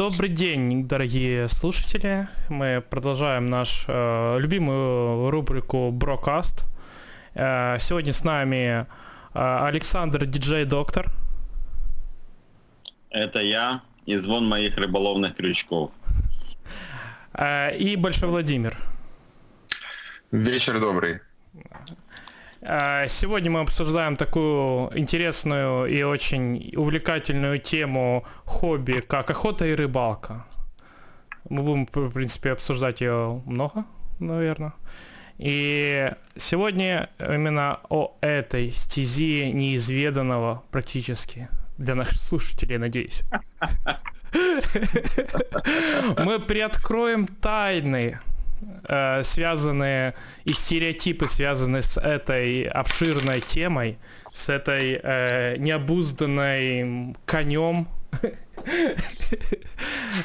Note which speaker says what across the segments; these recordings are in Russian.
Speaker 1: Добрый день, дорогие слушатели. Мы продолжаем нашу э, любимую рубрику Брокаст. Э, сегодня с нами э, Александр Диджей Доктор.
Speaker 2: Это я и звон моих рыболовных крючков.
Speaker 1: Э, и Большой Владимир.
Speaker 3: Вечер добрый.
Speaker 1: Э, сегодня мы обсуждаем такую интересную и очень увлекательную тему хобби, как охота и рыбалка. Мы будем, в принципе, обсуждать ее много, наверное. И сегодня именно о этой стези неизведанного практически для наших слушателей, надеюсь. Мы приоткроем тайны э, связанные и стереотипы, связанные с этой обширной темой, с этой э, необузданной конем.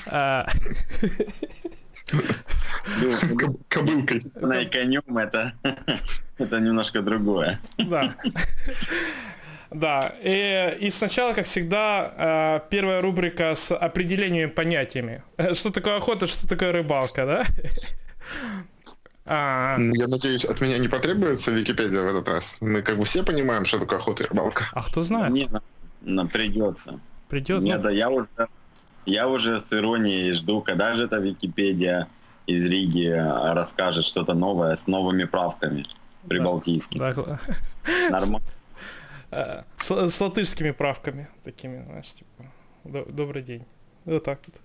Speaker 2: А.
Speaker 3: Кобылкой.
Speaker 2: На конем это, это немножко другое.
Speaker 1: Да. Да, и, и сначала, как всегда, э, первая рубрика с определением понятиями. Что такое охота, что такое рыбалка, да?
Speaker 3: А... Я надеюсь, от меня не потребуется Википедия в этот раз. Мы как бы все понимаем, что такое охота и рыбалка.
Speaker 1: А кто знает?
Speaker 2: Не, нам придется.
Speaker 1: Придется.
Speaker 2: Нет, да я уже, я уже с иронией жду, когда же эта Википедия из Риги расскажет что-то новое с новыми правками прибалтийскими. Да.
Speaker 1: Нормально. Э, с, с латышскими правками такими, знаешь, типа, добрый день. Вот так вот.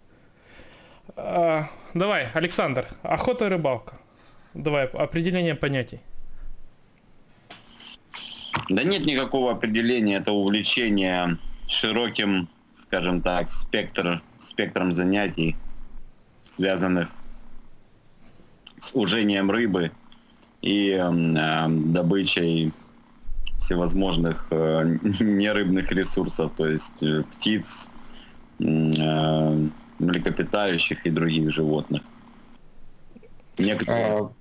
Speaker 1: А, давай, Александр, охота и рыбалка. Давай, определение понятий.
Speaker 2: Да нет никакого определения, это увлечение широким, скажем так, спектр, спектром занятий, связанных с ужением рыбы и э, добычей всевозможных э, нерыбных ресурсов, то есть э, птиц, э, млекопитающих и других животных.
Speaker 3: Некоторые... А,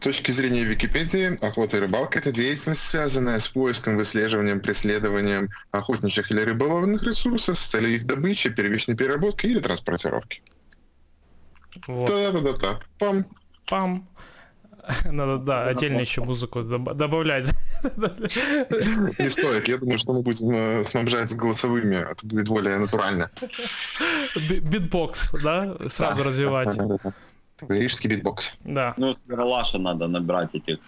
Speaker 3: с точки зрения Википедии, охота и рыбалка – это деятельность, связанная с поиском, выслеживанием, преследованием охотничьих или рыболовных ресурсов с целью их добычи, первичной переработки или транспортировки.
Speaker 1: Вот. Да-да-да. Пам. Пам. Надо, да, отдельно еще музыку добавлять.
Speaker 3: Не стоит, я думаю, что мы будем э, снабжать голосовыми, это будет более натурально.
Speaker 1: Битбокс, да, сразу развивать.
Speaker 3: Рижский битбокс.
Speaker 1: Да.
Speaker 2: Ну, с Ералаша надо набрать этих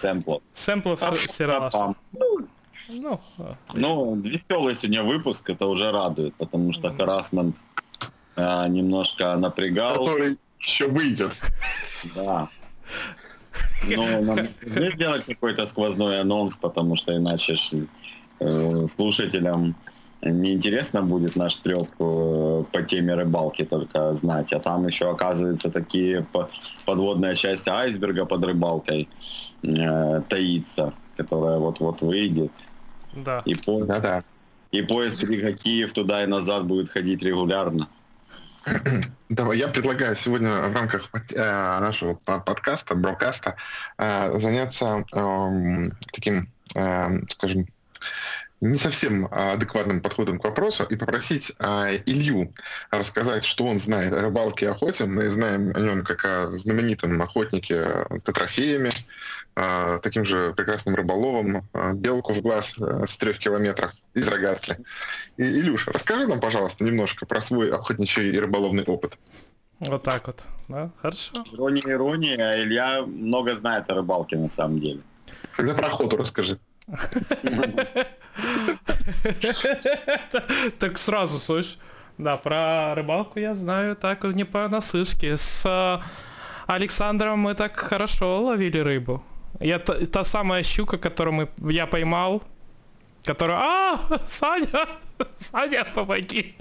Speaker 2: сэмплов.
Speaker 1: Сэмплов с Ералаша.
Speaker 2: Ну, ну, веселый сегодня выпуск, это уже радует, потому что харасмент э, немножко напрягал.
Speaker 3: Который еще выйдет.
Speaker 2: Да. Ну, нам нужно сделать какой-то сквозной анонс, потому что иначе э, слушателям неинтересно будет наш треп э, по теме рыбалки только знать, а там еще оказывается такие подводная часть айсберга под рыбалкой э, таится, которая вот-вот выйдет.
Speaker 1: Да.
Speaker 2: И, по... да, да. и поиск Киев туда и назад будет ходить регулярно.
Speaker 3: Давай, я предлагаю сегодня в рамках э, нашего подкаста, брокаста, э, заняться э, таким, э, скажем, не совсем адекватным подходом к вопросу и попросить а, Илью рассказать, что он знает о рыбалке и охоте. Мы знаем о нем как о знаменитом охотнике с трофеями, а, таким же прекрасным рыболовом, а, белку в глаз а, с трех километров из рогатки. И, Илюша, расскажи нам, пожалуйста, немножко про свой охотничий и рыболовный опыт.
Speaker 1: Вот так вот, да? Хорошо.
Speaker 2: Ирония, ирония, а Илья много знает о рыбалке на самом деле.
Speaker 3: Тогда про охоту расскажи.
Speaker 1: Так сразу, слышь. Да, про рыбалку я знаю так не понаслышке. С э, Александром мы так хорошо ловили рыбу. Я та, самая щука, которую мы, я поймал, которая... А, Саня, Саня, помоги.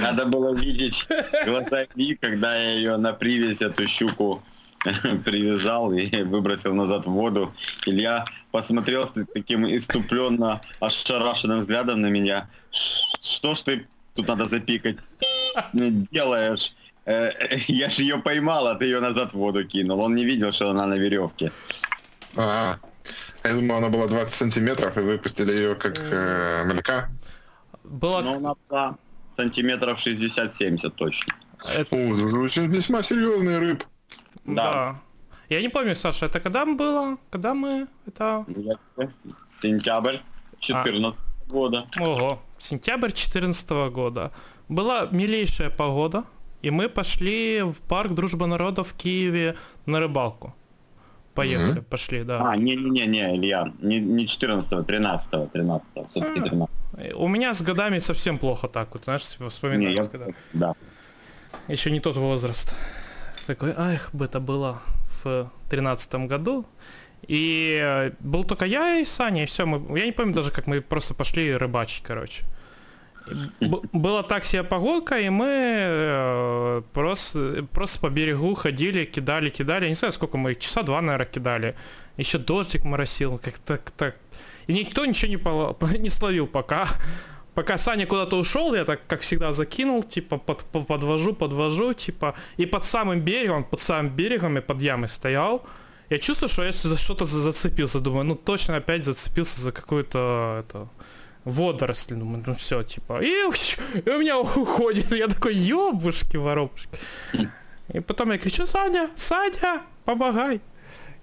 Speaker 2: Надо было видеть глаза Ильи, когда я ее на привязь, эту щуку, привязал и выбросил назад в воду. Илья посмотрел с таким иступленно ошарашенным взглядом на меня. Что ж ты тут надо запикать делаешь? Э, я же ее поймал, а ты ее назад в воду кинул. Он не видел, что она на веревке.
Speaker 3: А, я думаю, она была 20 сантиметров, и выпустили ее как э, малька.
Speaker 2: Была... Ну, она была сантиметров 60-70 точно.
Speaker 3: Это... О, звучит весьма серьезный рыб.
Speaker 1: Да. да. Я не помню, Саша, это когда было? Когда мы это...
Speaker 2: Сентябрь 14 а. года.
Speaker 1: Ого, сентябрь 14 года. Была милейшая погода, и мы пошли в парк Дружба народов в Киеве на рыбалку. Поехали, mm-hmm. пошли, да.
Speaker 2: А, не-не-не, Илья, не, не 14 13 13 все-таки 13
Speaker 1: У меня с годами совсем плохо так вот, знаешь, вспоминаю. Не, я... когда...
Speaker 2: Да.
Speaker 1: Еще не тот возраст. Такой, ах, это было в тринадцатом году. И э, был только я и Саня, и все. Мы, я не помню даже, как мы просто пошли рыбачить, короче. Была так себе погодка, и мы э, просто, просто по берегу ходили, кидали, кидали. Не знаю, сколько мы, часа два, наверное, кидали. Еще дождик моросил, как-то так. И никто ничего не, пол- не словил пока. Пока Саня куда-то ушел, я так, как всегда, закинул, типа, под, подвожу, подвожу, типа, и под самым берегом, под самым берегом и под ямой стоял. Я чувствую, что я за что-то зацепился, думаю, ну точно опять зацепился за какую-то, это, водоросль, думаю, ну все, типа, и, и у меня уходит, я такой, ёбушки, воробушки. И потом я кричу, Саня, Саня, помогай.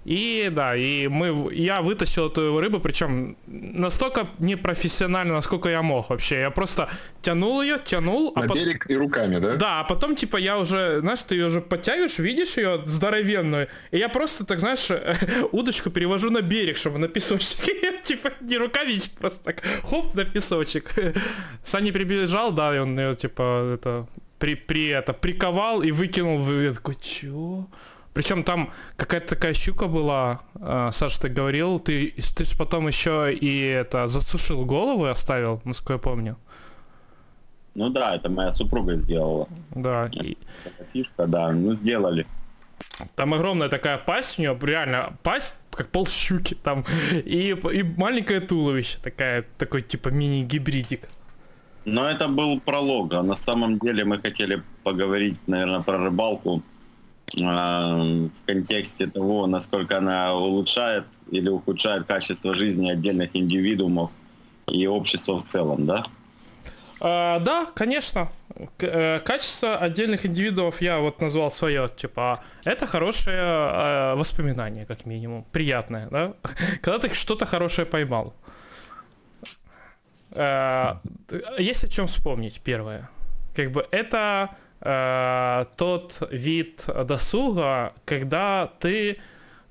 Speaker 1: И да, и мы, я вытащил эту рыбу, причем настолько непрофессионально, насколько я мог вообще. Я просто тянул ее, тянул.
Speaker 3: А На а берег и руками, да?
Speaker 1: Да, а потом типа я уже, знаешь, ты ее уже подтягиваешь, видишь ее здоровенную, и я просто, так знаешь, удочку перевожу на берег, чтобы на песочек. типа не рукавичек, просто так, хоп, на песочек. Саня прибежал, да, и он ее типа это при, при это приковал и выкинул. Я такой, чё? Причем там какая-то такая щука была, э, Саша, ты говорил, ты, ты же потом еще и это засушил голову и оставил, насколько я помню.
Speaker 2: Ну да, это моя супруга сделала.
Speaker 1: Да. И...
Speaker 2: Фишка, да, ну сделали.
Speaker 1: Там огромная такая пасть у нее, реально пасть, как пол щуки там, и, и маленькое туловище, такая, такой типа мини-гибридик.
Speaker 2: Но это был пролог, а на самом деле мы хотели поговорить, наверное, про рыбалку в контексте того, насколько она улучшает или ухудшает качество жизни отдельных индивидуумов и общества в целом, да?
Speaker 1: А, да, конечно. К- э, качество отдельных индивидуумов я вот назвал свое, типа, это хорошее э, воспоминание, как минимум, приятное, да? Когда ты что-то хорошее поймал. Э, есть о чем вспомнить, первое. Как бы это э, тот вид досуга, когда ты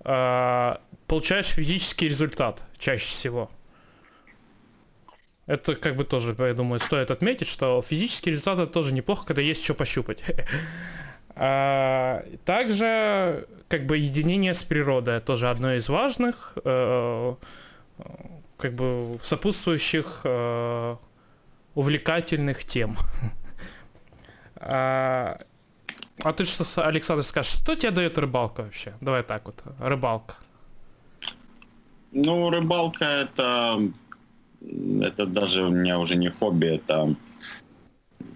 Speaker 1: э, получаешь физический результат чаще всего. Это как бы тоже, я думаю, стоит отметить, что физический результат это тоже неплохо, когда есть что пощупать. А, также как бы единение с природой тоже одно из важных э, как бы сопутствующих э, увлекательных тем. А, а ты что, Александр, скажешь, что тебе дает рыбалка вообще? Давай так вот, рыбалка.
Speaker 2: Ну, рыбалка это, это даже у меня уже не хобби, это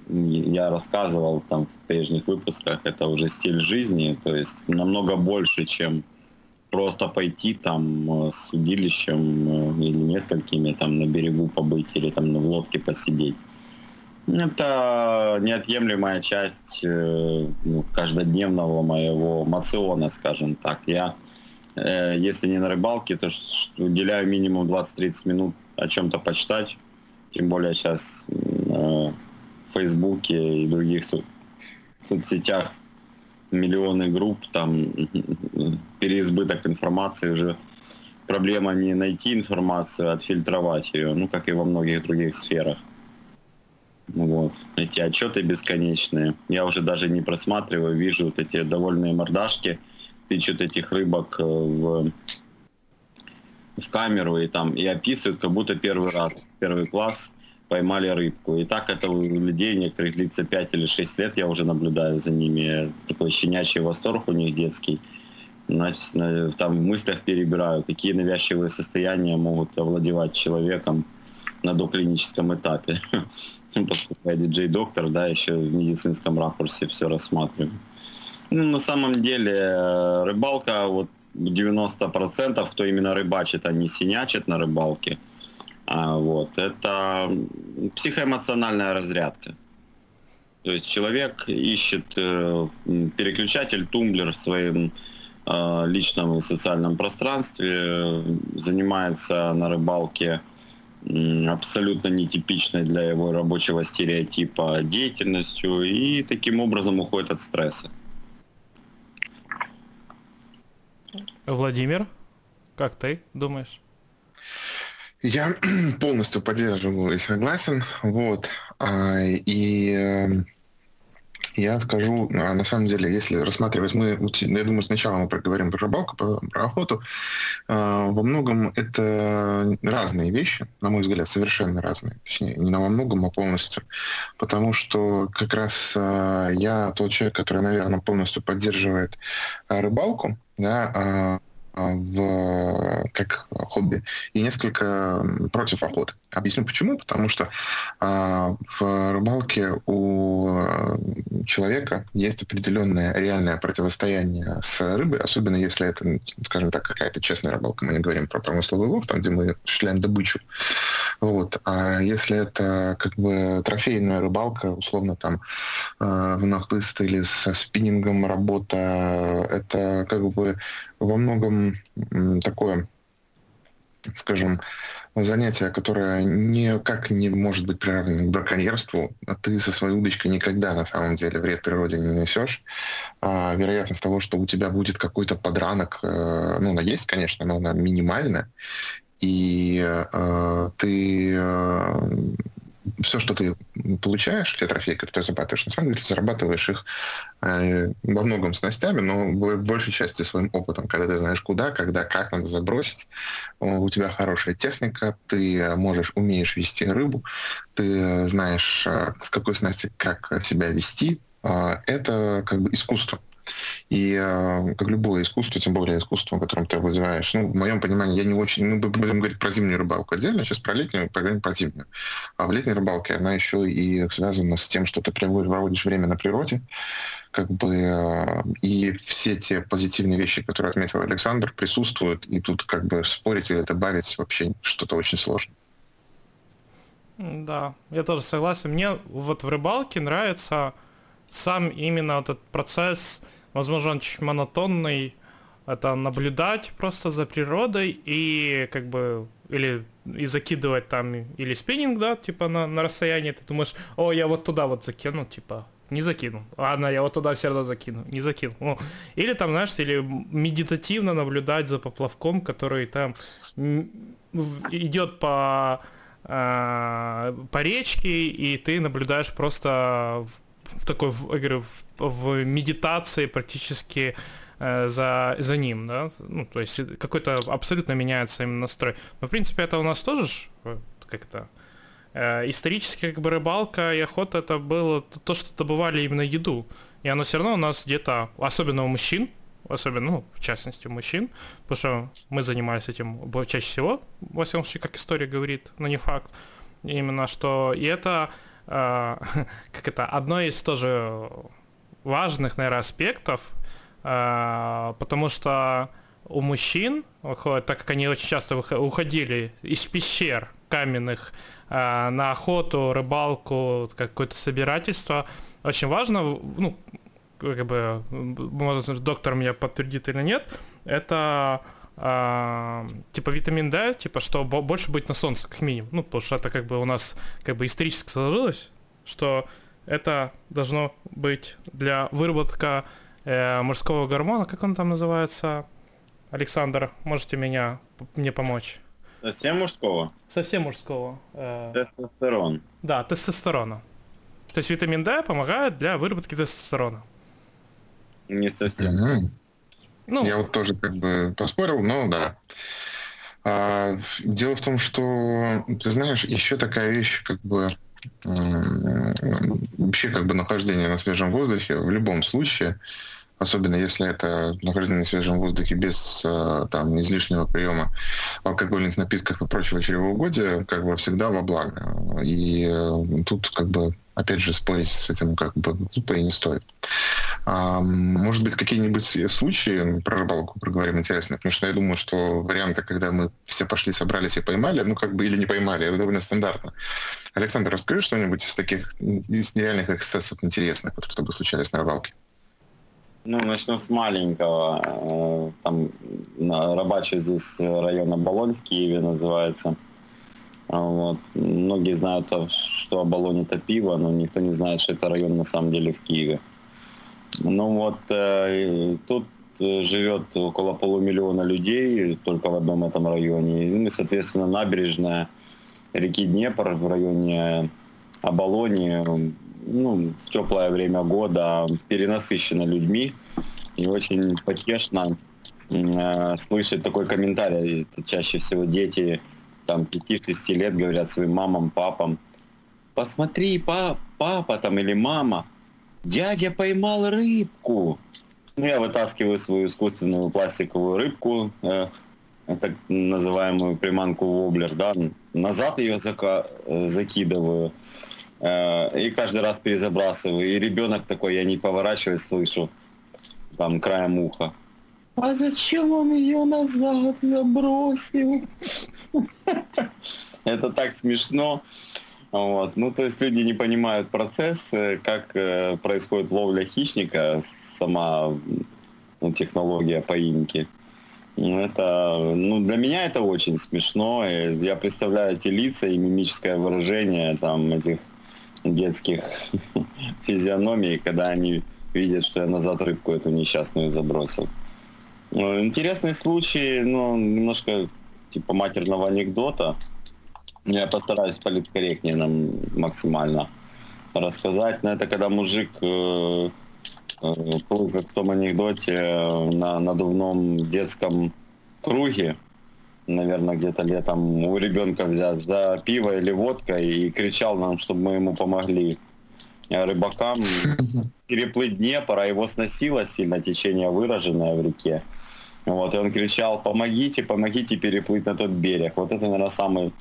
Speaker 2: я рассказывал там в прежних выпусках, это уже стиль жизни, то есть намного больше, чем просто пойти там э, с удилищем э, или несколькими там на берегу побыть или там в лодке посидеть. Это неотъемлемая часть э, ну, каждодневного моего мациона, скажем так. Я, э, если не на рыбалке, то уделяю минимум 20-30 минут о чем-то почитать. Тем более сейчас э, в Фейсбуке и других со- соцсетях миллионы групп, там переизбыток информации уже проблема не найти информацию, а отфильтровать ее, ну, как и во многих других сферах. Вот. Эти отчеты бесконечные. Я уже даже не просматриваю, вижу вот эти довольные мордашки, тычут этих рыбок э, в, в камеру и там и описывают, как будто первый раз, первый класс поймали рыбку. И так это у людей некоторых длится 5 или 6 лет, я уже наблюдаю за ними. Такой щенячий восторг у них детский. Там в мыслях перебираю, какие навязчивые состояния могут овладевать человеком на доклиническом этапе. поскольку я диджей-доктор, да, еще в медицинском ракурсе все рассматриваю. Ну, на самом деле э, рыбалка, вот 90%, кто именно рыбачит, они синячат на рыбалке. А, вот, это психоэмоциональная разрядка. То есть человек ищет э, переключатель, тумблер в своем э, личном и социальном пространстве, занимается на рыбалке абсолютно нетипичной для его рабочего стереотипа деятельностью и таким образом уходит от стресса.
Speaker 1: Владимир, как ты думаешь?
Speaker 3: Я полностью поддерживаю и согласен. Вот. А, и эм, я скажу, а, на самом деле, если рассматривать, мы, я думаю, сначала мы проговорим про рыбалку, про, про охоту. А, во многом это разные вещи, на мой взгляд, совершенно разные. Точнее, не на во многом, а полностью. Потому что как раз я тот человек, который, наверное, полностью поддерживает рыбалку, да, а, в, как хобби и несколько против охоты. Объясню почему. Потому что а, в рыбалке у а, человека есть определенное реальное противостояние с рыбой, особенно если это, скажем так, какая-то честная рыбалка. Мы не говорим про промысловый лов, там, где мы осуществляем добычу. Вот. А если это как бы трофейная рыбалка, условно там э, в нахлыст или со спиннингом работа, это как бы во многом такое, скажем, занятие, которое никак не может быть приравнено к браконьерству, а ты со своей удочкой никогда на самом деле вред природе не несешь. А вероятность того, что у тебя будет какой-то подранок, э, ну, она есть, конечно, но она минимальная. И э, ты э, все, что ты получаешь, все трофеи, которые ты зарабатываешь, на самом деле ты зарабатываешь их э, во многом снастями, но в большей части своим опытом, когда ты знаешь куда, когда, как надо забросить, у тебя хорошая техника, ты можешь, умеешь вести рыбу, ты знаешь, э, с какой снасти как себя вести, э, это как бы искусство. И э, как любое искусство, тем более искусство, которым ты овладеваешь, ну, в моем понимании, я не очень... Ну, будем говорить про зимнюю рыбалку отдельно, сейчас про летнюю, поговорим про зимнюю. А в летней рыбалке она еще и связана с тем, что ты проводишь время на природе, как бы э, и все те позитивные вещи, которые отметил Александр, присутствуют, и тут как бы спорить или добавить вообще что-то очень сложно.
Speaker 1: Да, я тоже согласен. Мне вот в рыбалке нравится сам именно этот процесс, возможно, он чуть монотонный, это наблюдать просто за природой и как бы или и закидывать там или спиннинг, да, типа на, на расстоянии, ты думаешь, о, я вот туда вот закину, типа, не закинул. Ладно, я вот туда все закину, не закинул. О. Или там, знаешь, или медитативно наблюдать за поплавком, который там идет по э, по речке, и ты наблюдаешь просто в такой, я говорю, в, в медитации практически э, за, за ним, да, ну, то есть какой-то абсолютно меняется именно настрой. Но, в принципе, это у нас тоже, э, как это, э, исторически как бы рыбалка и охота это было то, что добывали именно еду. И оно все равно у нас где-то, особенно у мужчин, особенно, ну, в частности, у мужчин, потому что мы занимались этим чаще всего, во всяком случае, как история говорит, но не факт, именно что, и это как это, одно из тоже важных, наверное, аспектов, а, потому что у мужчин, так как они очень часто уходили из пещер каменных а, на охоту, рыбалку, какое-то собирательство, очень важно, ну, как бы, может, доктор меня подтвердит или нет, это а, типа витамин D, типа что больше быть на солнце, как минимум. Ну, потому что это как бы у нас как бы исторически сложилось, что это должно быть для выработка э, мужского гормона, как он там называется? Александр, можете меня мне помочь?
Speaker 2: Совсем мужского?
Speaker 1: Совсем мужского.
Speaker 2: Э... Тестостерон.
Speaker 1: Да, тестостерона. То есть витамин D помогает для выработки тестостерона.
Speaker 2: Не совсем.
Speaker 3: Ну, я вот тоже как бы поспорил, но да. А, дело в том, что, ты знаешь, еще такая вещь, как бы вообще как бы нахождение на свежем воздухе в любом случае, особенно если это нахождение на свежем воздухе без а, там излишнего приема алкогольных напитков и прочего чревоугодия, как бы всегда во благо. И э, тут как бы опять же, спорить с этим как бы тупо и не стоит. Может быть, какие-нибудь случаи про рыбалку проговорим интересные, потому что я думаю, что варианты, когда мы все пошли, собрались и поймали, ну, как бы, или не поймали, это довольно стандартно. Александр, расскажи что-нибудь из таких из нереальных эксцессов интересных, с тобой случались на рыбалке.
Speaker 2: Ну, начну с маленького. Э, там на рабочий здесь район Оболонь в Киеве называется. А вот. Многие знают, что Оболонь это пиво, но никто не знает, что это район на самом деле в Киеве. Ну вот, э, тут живет около полумиллиона людей только в одном этом районе. Ну и, соответственно, набережная реки Днепр в районе Оболони ну, в теплое время года перенасыщена людьми. И очень потешно э, слышать такой комментарий. Это чаще всего дети там 5-6 лет говорят своим мамам, папам, посмотри, па папа там или мама, дядя поймал рыбку. Ну, я вытаскиваю свою искусственную пластиковую рыбку, э, так называемую приманку воблер, да, назад ее зака- закидываю э, и каждый раз перезабрасываю. И ребенок такой, я не поворачиваюсь, слышу там краем уха. А зачем он ее назад забросил? Это так смешно. Вот. Ну, то есть люди не понимают процесс, э, как э, происходит ловля хищника, сама ну, технология поимки. Ну, это, ну, для меня это очень смешно. Я представляю эти лица и мимическое выражение там этих детских физиономий, когда они видят, что я назад рыбку эту несчастную забросил. Ну, интересный случай, ну, немножко типа матерного анекдота. Я постараюсь политкорректнее нам максимально рассказать. Но это когда мужик э, э, плыл, как в том анекдоте, на надувном детском круге, наверное, где-то летом у ребенка взять за пиво или водка и кричал нам, чтобы мы ему помогли рыбакам переплыть Днепр, а его сносило сильно течение выраженное в реке. Вот, и он кричал, помогите, помогите переплыть на тот берег. Вот это, наверное, самый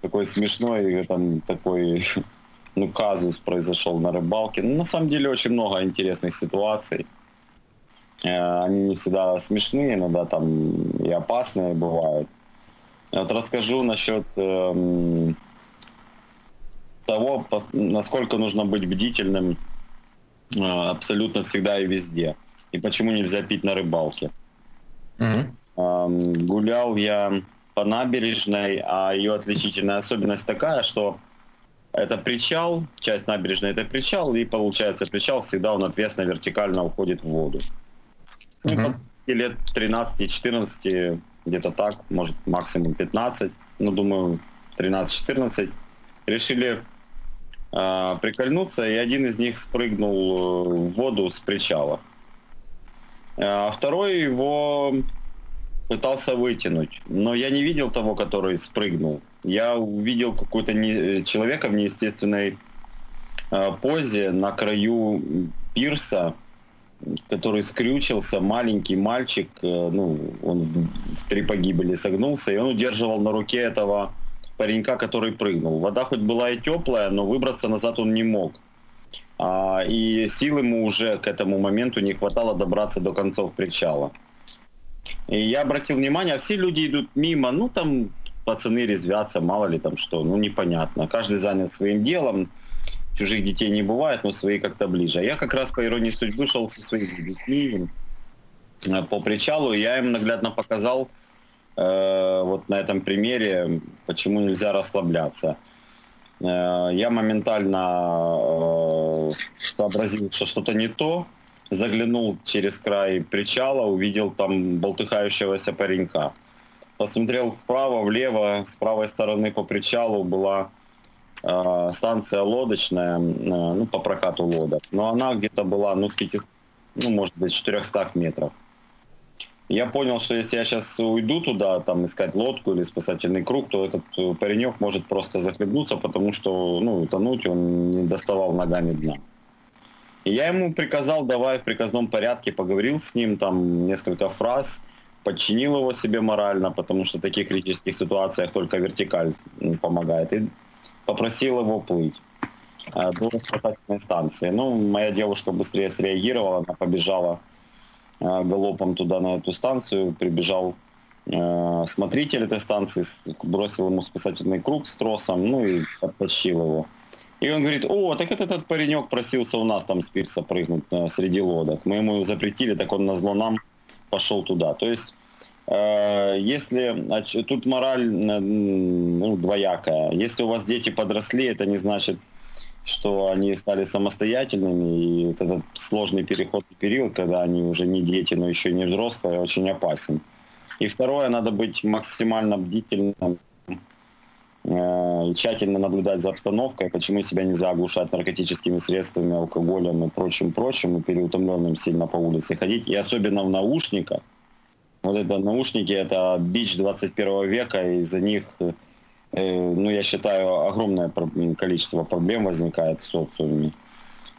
Speaker 2: такой смешной там, такой ну, казус произошел на рыбалке. Ну, на самом деле очень много интересных ситуаций. Э, они не всегда смешные, иногда там и опасные бывают. Вот расскажу насчет эм, того, насколько нужно быть бдительным э, абсолютно всегда и везде. И почему нельзя пить на рыбалке. Mm-hmm. Гулял я по набережной, а ее отличительная особенность такая, что это причал, часть набережной это причал, и получается причал всегда он ответственно вертикально уходит в воду. Mm-hmm. И лет 13-14, где-то так, может максимум 15, ну думаю 13-14, решили э, прикольнуться, и один из них спрыгнул э, в воду с причала. А второй его пытался вытянуть, но я не видел того, который спрыгнул. Я увидел какого-то не, человека в неестественной э, позе на краю пирса, который скрючился, маленький мальчик, э, ну, он в три погибели согнулся, и он удерживал на руке этого паренька, который прыгнул. Вода хоть была и теплая, но выбраться назад он не мог. А, и сил ему уже к этому моменту не хватало добраться до концов причала. И я обратил внимание, а все люди идут мимо, ну там пацаны резвятся, мало ли там что, ну непонятно. Каждый занят своим делом, чужих детей не бывает, но свои как-то ближе. А я как раз по иронии судьбы шел со своими детьми э, по причалу, и я им наглядно показал э, вот на этом примере, почему нельзя расслабляться. Э, я моментально э, сообразил, что что-то не то, заглянул через край причала, увидел там болтыхающегося паренька. Посмотрел вправо, влево, с правой стороны по причалу была э, станция лодочная, э, ну, по прокату лодок. Но она где-то была, ну, в 5, ну, может быть, 400 метров. Я понял, что если я сейчас уйду туда, там, искать лодку или спасательный круг, то этот э, паренек может просто захлебнуться, потому что, ну, утонуть он не доставал ногами дна. И я ему приказал, давай в приказном порядке, поговорил с ним, там, несколько фраз, подчинил его себе морально, потому что в таких критических ситуациях только вертикаль помогает, и попросил его плыть э, до спасательной станции. Ну, моя девушка быстрее среагировала, она побежала галопом туда, на эту станцию, прибежал э, смотритель этой станции бросил ему спасательный круг с тросом, ну и подтащил его. И он говорит, о, так это этот паренек просился у нас там с пирса прыгнуть э, среди лодок. Мы ему запретили, так он назло нам пошел туда. То есть Э, если тут мораль ну, двоякая. Если у вас дети подросли, это не значит, что они стали самостоятельными, и вот этот сложный переходный период, когда они уже не дети, но еще не взрослые, очень опасен. И второе, надо быть максимально бдительным э, тщательно наблюдать за обстановкой, почему себя нельзя оглушать наркотическими средствами, алкоголем и прочим-прочим, и переутомленным сильно по улице ходить, и особенно в наушниках, вот это наушники, это бич 21 века, и из-за них, э, ну, я считаю, огромное количество проблем возникает в социуме.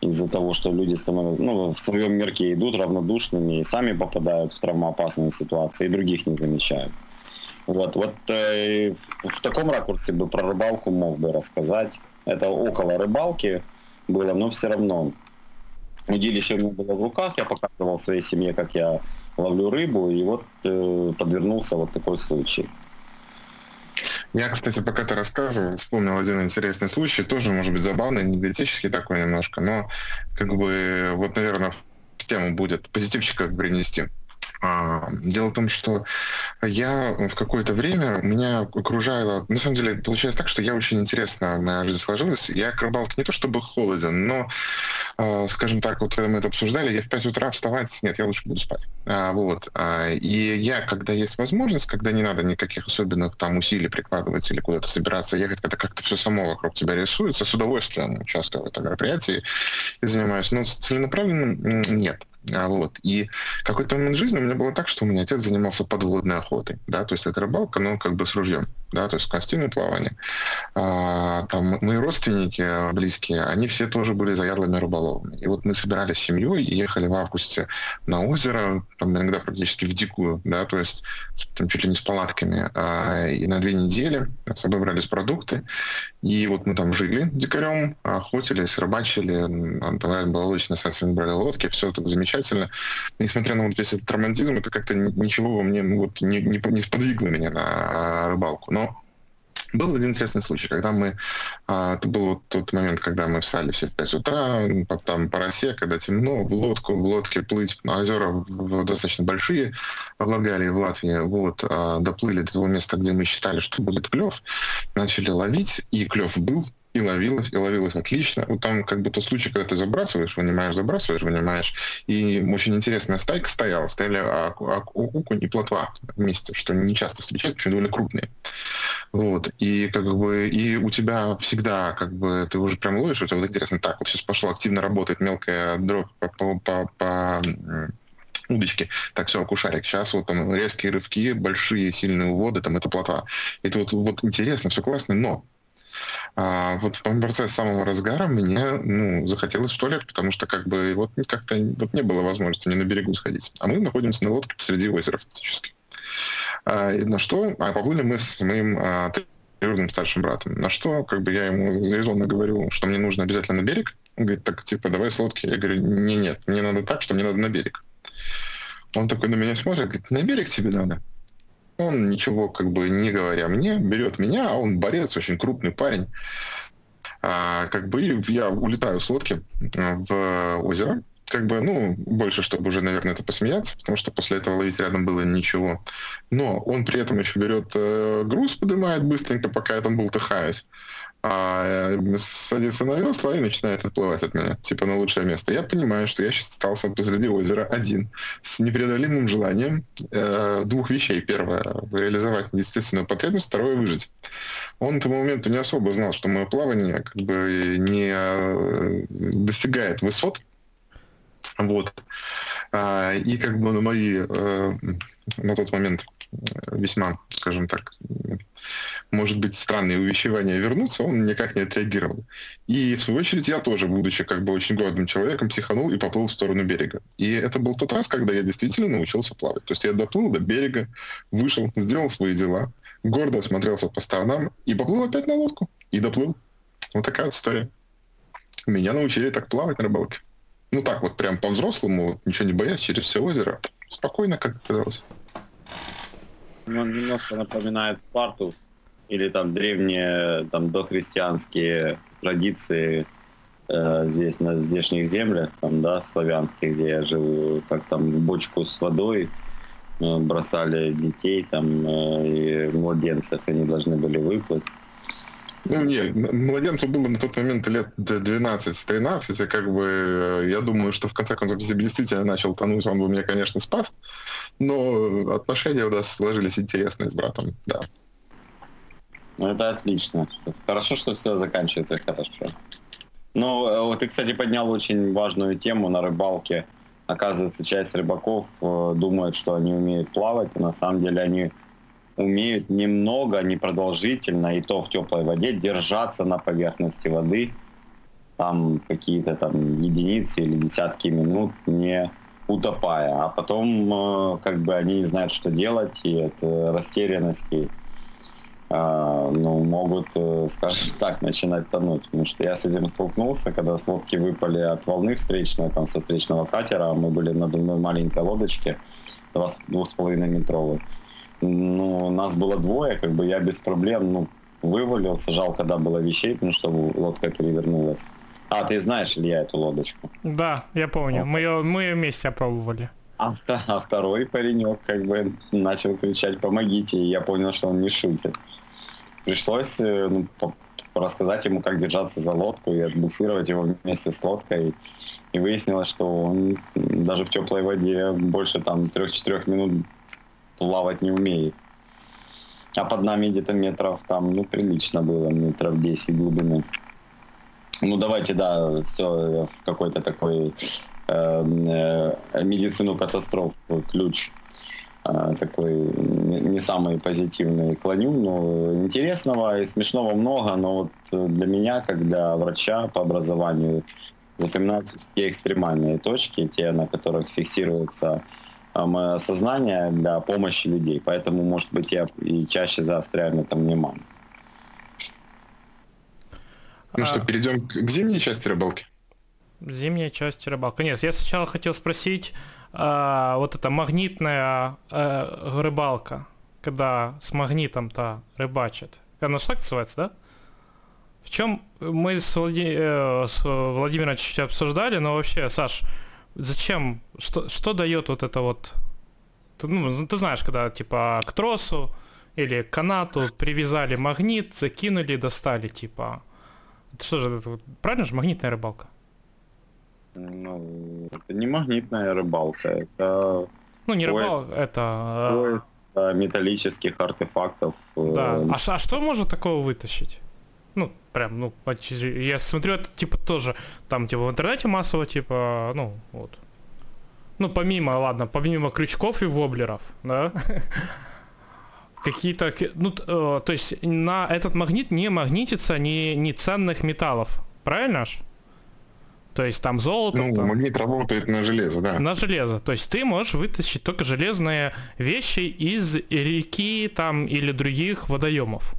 Speaker 2: Из-за того, что люди становятся, ну, в своем мирке идут равнодушными и сами попадают в травмоопасные ситуации, и других не замечают. Вот, вот э, в таком ракурсе бы про рыбалку мог бы рассказать. Это около рыбалки было, но все равно. Удилище у меня было в руках, я показывал своей семье, как я ловлю рыбу, и вот э, подвернулся вот такой случай.
Speaker 3: Я, кстати, пока ты рассказывал, вспомнил один интересный случай, тоже, может быть, забавный, анекдотический такой немножко, но как бы вот, наверное, в тему будет позитивчика принести. А, дело в том, что я в какое-то время меня окружало... На самом деле, получается так, что я очень интересно, моя жизнь сложилась. Я к рыбалке не то чтобы холоден, но, а, скажем так, вот мы это обсуждали, я в 5 утра вставать, нет, я лучше буду спать. А, вот. И я, когда есть возможность, когда не надо никаких особенных там усилий прикладывать или куда-то собираться ехать, когда как-то все само вокруг тебя рисуется, с удовольствием участвую в этом мероприятии и занимаюсь. Но целенаправленно нет. А, вот. И какой-то момент жизни у меня было так, что у меня отец занимался подводной охотой, да, то есть это рыбалка, но как бы с ружьем да, то есть в костюме плавания. А, там мои родственники близкие, они все тоже были заядлыми рыболовами. И вот мы собирались семьей и ехали в августе на озеро, там иногда практически в дикую, да, то есть там чуть ли не с палатками. А, и на две недели с собой брались продукты. И вот мы там жили дикарем, охотились, рыбачили, бывает было очень совсем брали лодки, все так замечательно. Несмотря на вот весь этот романтизм, это как-то ничего во мне ну, вот, не, не, не сподвигло меня на рыбалку. Но был один интересный случай, когда мы... А, это был вот тот момент, когда мы встали все в 5 утра, там по росе, когда темно, в лодку, в лодке плыть озера достаточно большие, в Латгалии, в Латвии, вот, а, доплыли до того места, где мы считали, что будет клев, начали ловить, и клев был, и ловилось, и ловилось отлично. Вот там как тот случай, когда ты забрасываешь, вынимаешь, забрасываешь, вынимаешь. И очень интересная стайка стояла. Стояли окунь и плотва вместе, что не часто встречается, очень довольно крупные. Вот. И как бы и у тебя всегда как бы ты уже прям ловишь, у тебя вот интересно, так, вот сейчас пошло активно работает мелкая дробь по, по, по, по удочки. Так, все, акушарик. Сейчас вот там резкие рывки, большие, сильные уводы, там это плотва. Это вот, вот интересно, все классно, но а вот в процессе самого разгара мне ну, захотелось в туалет, потому что как бы вот как-то вот не было возможности мне на берегу сходить. А мы находимся на лодке посреди озера фактически. А, и на что? А поплыли мы с моим а, троюродным старшим братом. На что как бы я ему резонно говорю, что мне нужно обязательно на берег. Он говорит, так типа давай с лодки. Я говорю, не, нет, мне надо так, что мне надо на берег. Он такой на меня смотрит, говорит, на берег тебе надо. Он, ничего как бы не говоря мне, берет меня, а он борец, очень крупный парень. А, как бы я улетаю с лодки а, в озеро, как бы, ну, больше, чтобы уже, наверное, это посмеяться, потому что после этого ловить рядом было ничего. Но он при этом еще берет э, груз, поднимает быстренько, пока я там был тыхаюсь а э, садится на весла и начинает отплывать от меня, типа на лучшее место. Я понимаю, что я сейчас остался посреди озера один, с непреодолимым желанием э, двух вещей. Первое — реализовать естественную потребность, второе — выжить. Он к тому моменту не особо знал, что мое плавание как бы не э, достигает высот, вот. А, и как бы на мои э, на тот момент весьма, скажем так, может быть, странные увещевания вернуться, он никак не отреагировал. И, в свою очередь, я тоже, будучи как бы очень гордым человеком, психанул и поплыл в сторону берега. И это был тот раз, когда я действительно научился плавать. То есть я доплыл до берега, вышел, сделал свои дела, гордо осмотрелся по сторонам и поплыл опять на лодку. И доплыл. Вот такая вот история. Меня научили так плавать на рыбалке. Ну так вот, прям по-взрослому, ничего не боясь, через все озеро. Спокойно, как оказалось.
Speaker 2: ну, немножко напоминает Спарту или там древние там дохристианские традиции э, здесь на здешних землях, там, да, славянских, где я жил, как там в бочку с водой э, бросали детей там э, и младенцев, они должны были выплыть.
Speaker 3: Ну, нет, младенцу было на тот момент лет 12-13, и как бы э, я думаю, что в конце концов, если бы действительно начал тонуть, он бы меня, конечно, спас, но отношения у нас сложились интересные с братом, да.
Speaker 2: Ну, это отлично. Хорошо, что все заканчивается хорошо. Ну, э, ты, кстати, поднял очень важную тему на рыбалке. Оказывается, часть рыбаков э, думает, что они умеют плавать, и на самом деле они умеют немного, непродолжительно, и то в теплой воде, держаться на поверхности воды, там какие-то там единицы или десятки минут, не утопая. А потом э, как бы они не знают, что делать, и от растерянности э, ну, могут, э, скажем так, начинать тонуть. Потому что я с этим столкнулся, когда с лодки выпали от волны встречной, там, со встречного катера, мы были на одной маленькой лодочке, двух с половиной метровой ну, нас было двое, как бы я без проблем, ну, вывалился, жалко, да, было вещей, потому что лодка перевернулась. А, ты знаешь, Илья, эту лодочку?
Speaker 1: Да, я помню. Мы ее, мы ее вместе опробовали.
Speaker 2: А, а второй паренек как бы начал кричать «помогите», и я понял, что он не шутит. Пришлось э, ну, рассказать ему, как держаться за лодку и отбуксировать его вместе с лодкой. И выяснилось, что он даже в теплой воде больше там 3-4 минут плавать не умеет. А под нами где-то метров там, ну, прилично было, метров 10 глубины. Ну, давайте, да, все в какой-то такой э, э, медицину катастроф ключ э, такой не, не самый позитивный клоню, но интересного и смешного много, но вот для меня, для врача по образованию, запоминаются те экстремальные точки, те, на которых фиксируется мое сознание для помощи людей. Поэтому, может быть, я и чаще заостряю на этом внимание.
Speaker 3: Ну а... что, перейдем к зимней части рыбалки?
Speaker 1: Зимняя часть рыбалки. Нет, я сначала хотел спросить, а, вот эта магнитная а, рыбалка, когда с магнитом-то рыбачат. Она же так называется, да? В чем мы с, Влади... э, с Владимиром чуть-чуть обсуждали, но вообще, Саш, зачем, что, что дает вот это вот, ты, ну, ты знаешь, когда типа к тросу или к канату привязали магнит, закинули, достали, типа, это что же, это, правильно же, магнитная рыбалка?
Speaker 2: Ну, это не магнитная рыбалка, это...
Speaker 1: Ну, не рыбалка, это... А,
Speaker 2: поиск металлических артефактов.
Speaker 1: Э, да, а, а что может такого вытащить? Ну, прям, ну, я смотрю, это типа тоже, там, типа, в интернете массово, типа, ну, вот. Ну, помимо, ладно, помимо крючков и воблеров, да, какие-то, ну, э, то есть на этот магнит не магнитится ни, ни ценных металлов, правильно ж? То есть там золото.
Speaker 3: Ну,
Speaker 1: там...
Speaker 3: магнит работает на железо, да.
Speaker 1: На железо. То есть ты можешь вытащить только железные вещи из реки там или других водоемов.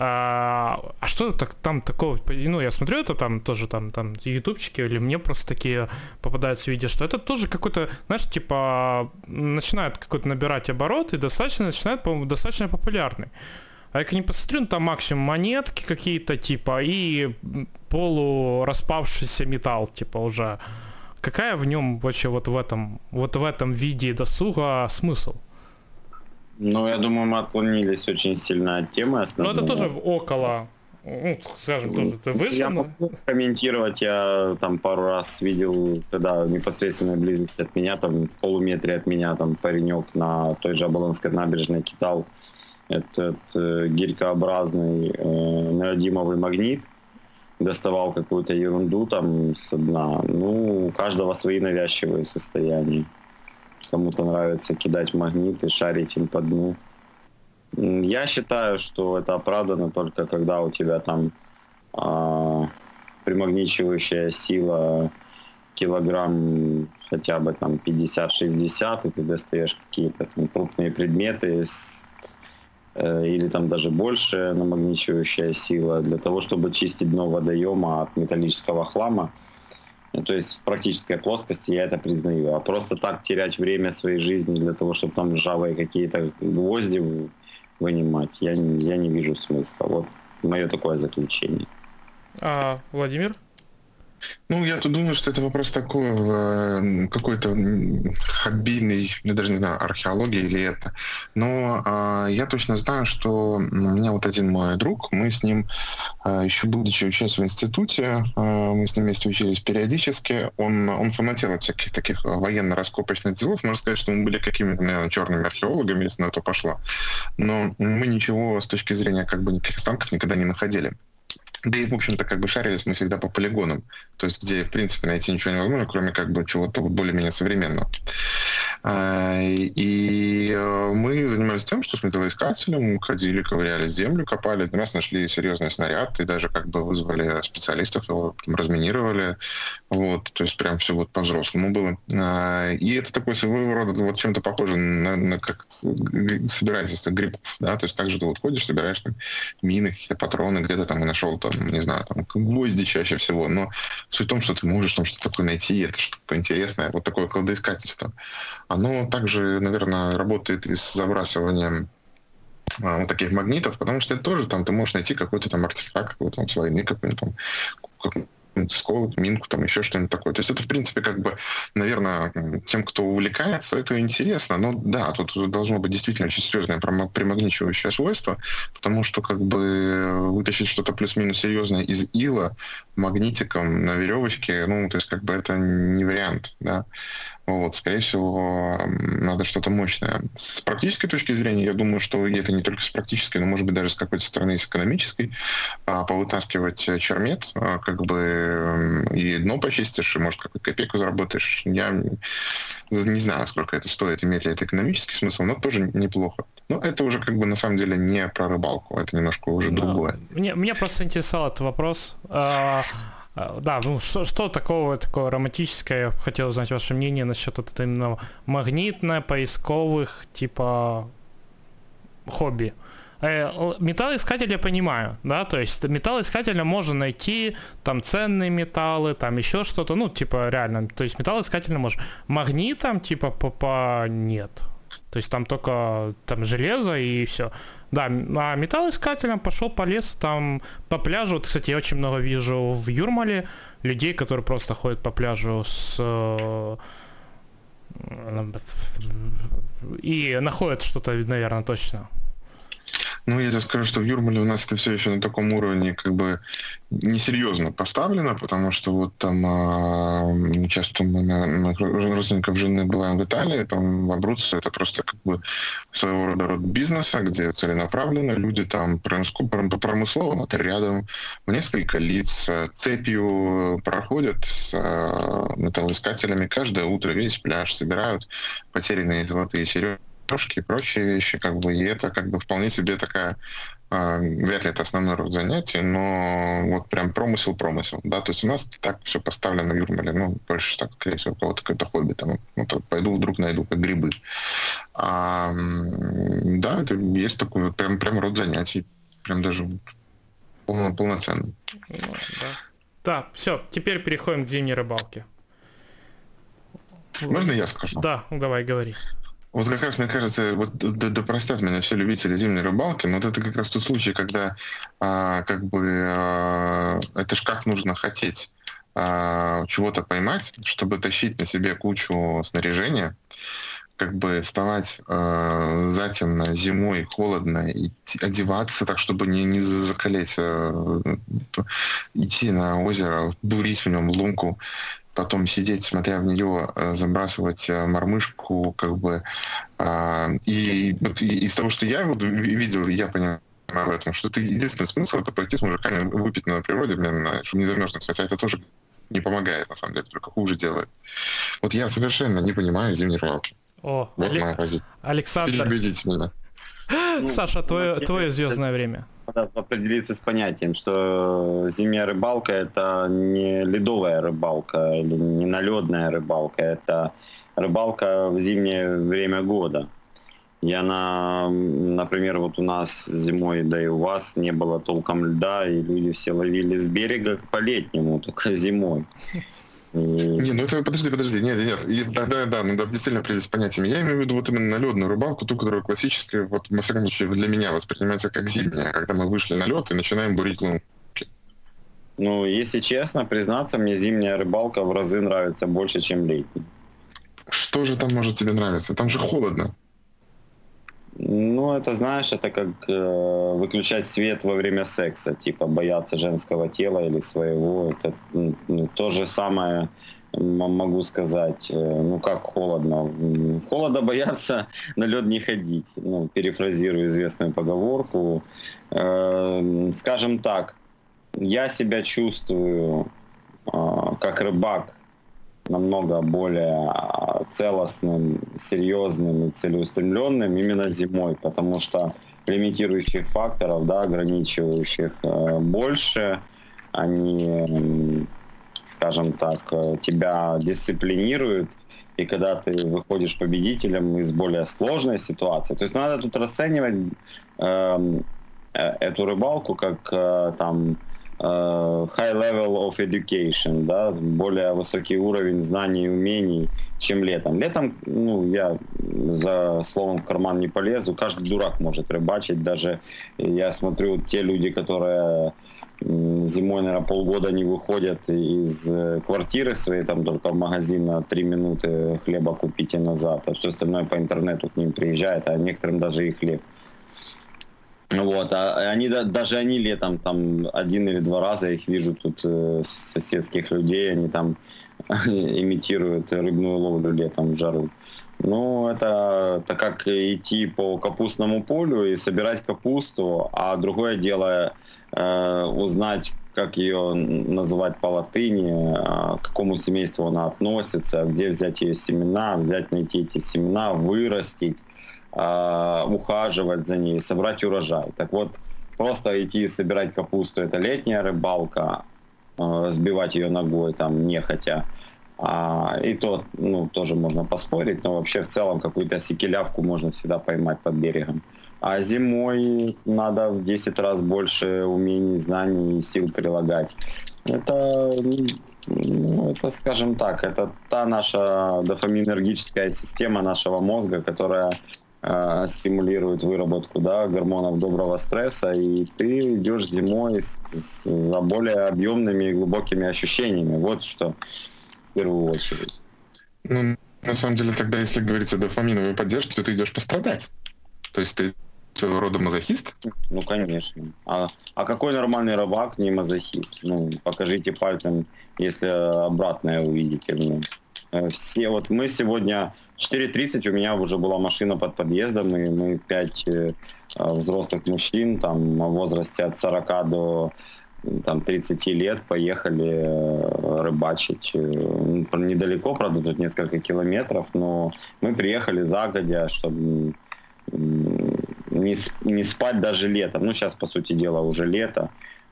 Speaker 1: А, а что так, там такого? Ну, я смотрю, это там тоже там, там ютубчики, или мне просто такие попадаются видео, что это тоже какой-то, знаешь, типа, начинает какой-то набирать обороты, достаточно, начинает, по-моему, достаточно популярный. А я как не посмотрю, ну, там максимум монетки какие-то, типа, и полураспавшийся металл, типа, уже. Какая в нем вообще вот в этом, вот в этом виде досуга смысл?
Speaker 2: Ну, я думаю, мы отклонились очень сильно от темы
Speaker 1: основной. Ну, это тоже около, ну, скажем, тоже ты выше.
Speaker 2: Я но... могу комментировать, я там пару раз видел, когда непосредственно близость от меня, там в полуметре от меня, там паренек на той же Оболонской набережной кидал этот э, гирькообразный э, неодимовый магнит, доставал какую-то ерунду там с дна. Ну, у каждого свои навязчивые состояния кому-то нравится кидать магниты, шарить им по дну. Я считаю, что это оправдано только когда у тебя там а, примагничивающая сила килограмм хотя бы там 50-60, и ты достаешь какие-то там крупные предметы с, э, или там даже больше намагничивающая сила для того, чтобы чистить дно водоема от металлического хлама Ну, то есть в практической плоскости я это признаю. А просто так терять время своей жизни для того, чтобы там ржавые какие-то гвозди вынимать, я, я не вижу смысла. Вот мое такое заключение.
Speaker 1: А, Владимир?
Speaker 3: Ну, я тут думаю, что это вопрос такой, э, какой-то хоббийный, я даже не знаю, археология или это. Но а, я точно знаю, что у меня вот один мой друг, мы с ним, а, еще будучи учась в институте, а, мы с ним вместе учились периодически, он, он фанател от всяких таких военно-раскопочных делов. Можно сказать, что мы были какими-то, наверное, черными археологами, если на то пошло. Но мы ничего с точки зрения как бы никаких останков никогда не находили. Да и, в общем-то, как бы шарились мы всегда по полигонам, то есть где, в принципе, найти ничего невозможно, кроме как бы чего-то более-менее современного. А, и э, мы занимались тем, что с металлоискателем ходили, ковыряли землю, копали. Один раз нашли серьезный снаряд и даже как бы вызвали специалистов, его разминировали. Вот, то есть прям все вот по-взрослому было. А, и это такой своего рода вот чем-то похоже на, на как собирательство грибов, да, то есть также ты вот ходишь, собираешь там мины, какие-то патроны, где-то там и нашел там, не знаю, там гвозди чаще всего, но суть в том, что ты можешь там что-то такое найти, это что-то интересное, вот такое кладоискательство. Оно также, наверное, работает и с забрасыванием а, вот таких магнитов, потому что это тоже там ты можешь найти какой-то там артефакт, какой-то там с войны, какой-то там сколот, минку, там еще что-нибудь такое. То есть это, в принципе, как бы, наверное, тем, кто увлекается, это интересно. Но да, тут должно быть действительно очень серьезное примагничивающее свойство, потому что как бы вытащить что-то плюс-минус серьезное из ила магнитиком на веревочке, ну, то есть как бы это не вариант, да. Вот, скорее всего, надо что-то мощное. С практической точки зрения, я думаю, что это не только с практической, но, может быть, даже с какой-то стороны, с экономической, а, повытаскивать чермет, а, как бы и дно почистишь, и, может, какую-то копейку заработаешь. Я не знаю, сколько это стоит, имеет ли это экономический смысл, но тоже неплохо. Но это уже как бы на самом деле не про рыбалку, это немножко уже другое.
Speaker 1: Мне, меня просто интересовал этот вопрос. А, да, ну что, что такого такое романтическое? Я хотел узнать ваше мнение насчет вот именно магнитно-поисковых типа хобби. Э, металлоискатель я понимаю, да, то есть металлоискателя можно найти там ценные металлы, там еще что-то, ну, типа реально, то есть металлоискателя можно. Магнитом типа попа нет. То есть там только там железо и все. Да, а металлоискателем пошел по лесу, там по пляжу. Вот, кстати, я очень много вижу в Юрмале людей, которые просто ходят по пляжу с э, и находят что-то, наверное, точно.
Speaker 3: Ну, я тебе скажу, что в Юрмале у нас это все еще на таком уровне как бы несерьезно поставлено, потому что вот там э, часто мы на, на родственников жены бываем в Италии, там в Абруцци это просто как бы своего рода род бизнеса, где целенаправленно люди там промыслово, рядом в несколько лиц цепью проходят с э, металлоискателями. Каждое утро весь пляж собирают потерянные золотые сережки и прочие вещи, как бы, и это как бы вполне себе такая а, вряд ли это основной род занятий, но вот прям промысел-промысел, да, то есть у нас так все поставлено в Юрмале, ну, больше так, скорее всего, у кого-то какое-то хобби, там, ну, так, пойду вдруг найду, как грибы. А, да, это есть такой вот прям, прям род занятий, прям даже полно, полноценный.
Speaker 1: Да. да, все, теперь переходим к зимней рыбалке.
Speaker 3: Можно я скажу?
Speaker 1: Да, давай, говори.
Speaker 3: Вот как раз, мне кажется, вот да, да простят меня все любители зимней рыбалки, но вот это как раз тот случай, когда а, как бы а, это ж как нужно хотеть а, чего-то поймать, чтобы тащить на себе кучу снаряжения, как бы вставать э, затемно, зимой, холодно, и одеваться так, чтобы не, не закалеть, э, идти на озеро, бурить в нем лунку, потом сидеть, смотря в нее, э, забрасывать э, мормышку, как бы. А, и вот из того, что я вот видел, я понял в этом, что это единственный смысл это пойти с мужиками выпить на природе, блин, чтобы не замерзнуть. Хотя это тоже не помогает, на самом деле, только хуже делает. Вот я совершенно не понимаю зимней рыбалки.
Speaker 1: О, вот Алек... моя позиция. Александр.
Speaker 3: Меня.
Speaker 1: Ну, Саша, твое, твое звездное время.
Speaker 2: Надо определиться с понятием, что зимняя рыбалка это не ледовая рыбалка или не наледная рыбалка, это рыбалка в зимнее время года. И она, например, вот у нас зимой, да и у вас не было толком льда, и люди все ловили с берега по-летнему, только зимой.
Speaker 3: Не, ну это подожди, подожди, нет, нет, и, да, да, да, надо действительно определить понятиями. Я имею в виду вот именно налетную рыбалку, ту, которая классическая, вот во всяком случае для меня воспринимается как зимняя, когда мы вышли на лед и начинаем бурить лунки.
Speaker 2: Ну, если честно, признаться, мне зимняя рыбалка в разы нравится больше, чем летняя.
Speaker 3: Что же там может тебе нравиться? Там же холодно.
Speaker 2: Ну, это, знаешь, это как э, выключать свет во время секса, типа бояться женского тела или своего. Это ну, то же самое могу сказать. Э, ну, как холодно. Холода бояться, на лед не ходить. Ну, перефразирую известную поговорку. Э, скажем так, я себя чувствую э, как рыбак намного более а, целостным, серьезным и целеустремленным именно зимой, потому что лимитирующих факторов, да, ограничивающих э, больше, они, скажем так, э, тебя дисциплинируют, и когда ты выходишь победителем из более сложной ситуации, то есть надо тут расценивать эм, э, эту рыбалку как э, там high level of education, да, более высокий уровень знаний и умений, чем летом. Летом, ну, я за словом в карман не полезу, каждый дурак может рыбачить, даже я смотрю те люди, которые зимой, наверное, полгода не выходят из квартиры своей, там только в магазин на 3 минуты хлеба купить и назад, а все остальное по интернету к ним приезжает, а некоторым даже и хлеб. Вот, а они даже они летом там один или два раза их вижу тут э, соседских людей, они там имитируют рыбную ловлю летом в жару. Ну, это, это как идти по капустному полю и собирать капусту, а другое дело э, узнать, как ее называть по латыни, а, к какому семейству она относится, где взять ее семена, взять, найти эти семена, вырастить, э, ухаживать за ней, собрать урожай. Так вот, просто идти собирать капусту, это летняя рыбалка, э, сбивать ее ногой там нехотя. А, и то, ну, тоже можно поспорить, но вообще в целом какую-то секелявку можно всегда поймать под берегом. А зимой надо в 10 раз больше умений, знаний и сил прилагать. Это, ну, это, скажем так, это та наша дофаминергическая система нашего мозга, которая э, стимулирует выработку да, гормонов доброго стресса, и ты идешь зимой с, с, за более объемными и глубокими ощущениями. Вот что в первую очередь.
Speaker 3: Ну, на самом деле, тогда, если говорить о дофаминовой поддержке, то ты идешь пострадать. То есть ты своего рода мазохист?
Speaker 2: Ну, конечно. А, а какой нормальный рыбак не мазохист? Ну, покажите пальцем, если обратное увидите в нем. Э, все, вот мы сегодня 4.30 у меня уже была машина под подъездом, и мы пять э, взрослых мужчин, там, в возрасте от 40 до там, 30 лет поехали э, рыбачить. Э, недалеко, правда, тут несколько километров, но мы приехали загодя, чтобы не, не спать даже летом. Ну, сейчас, по сути дела, уже лето.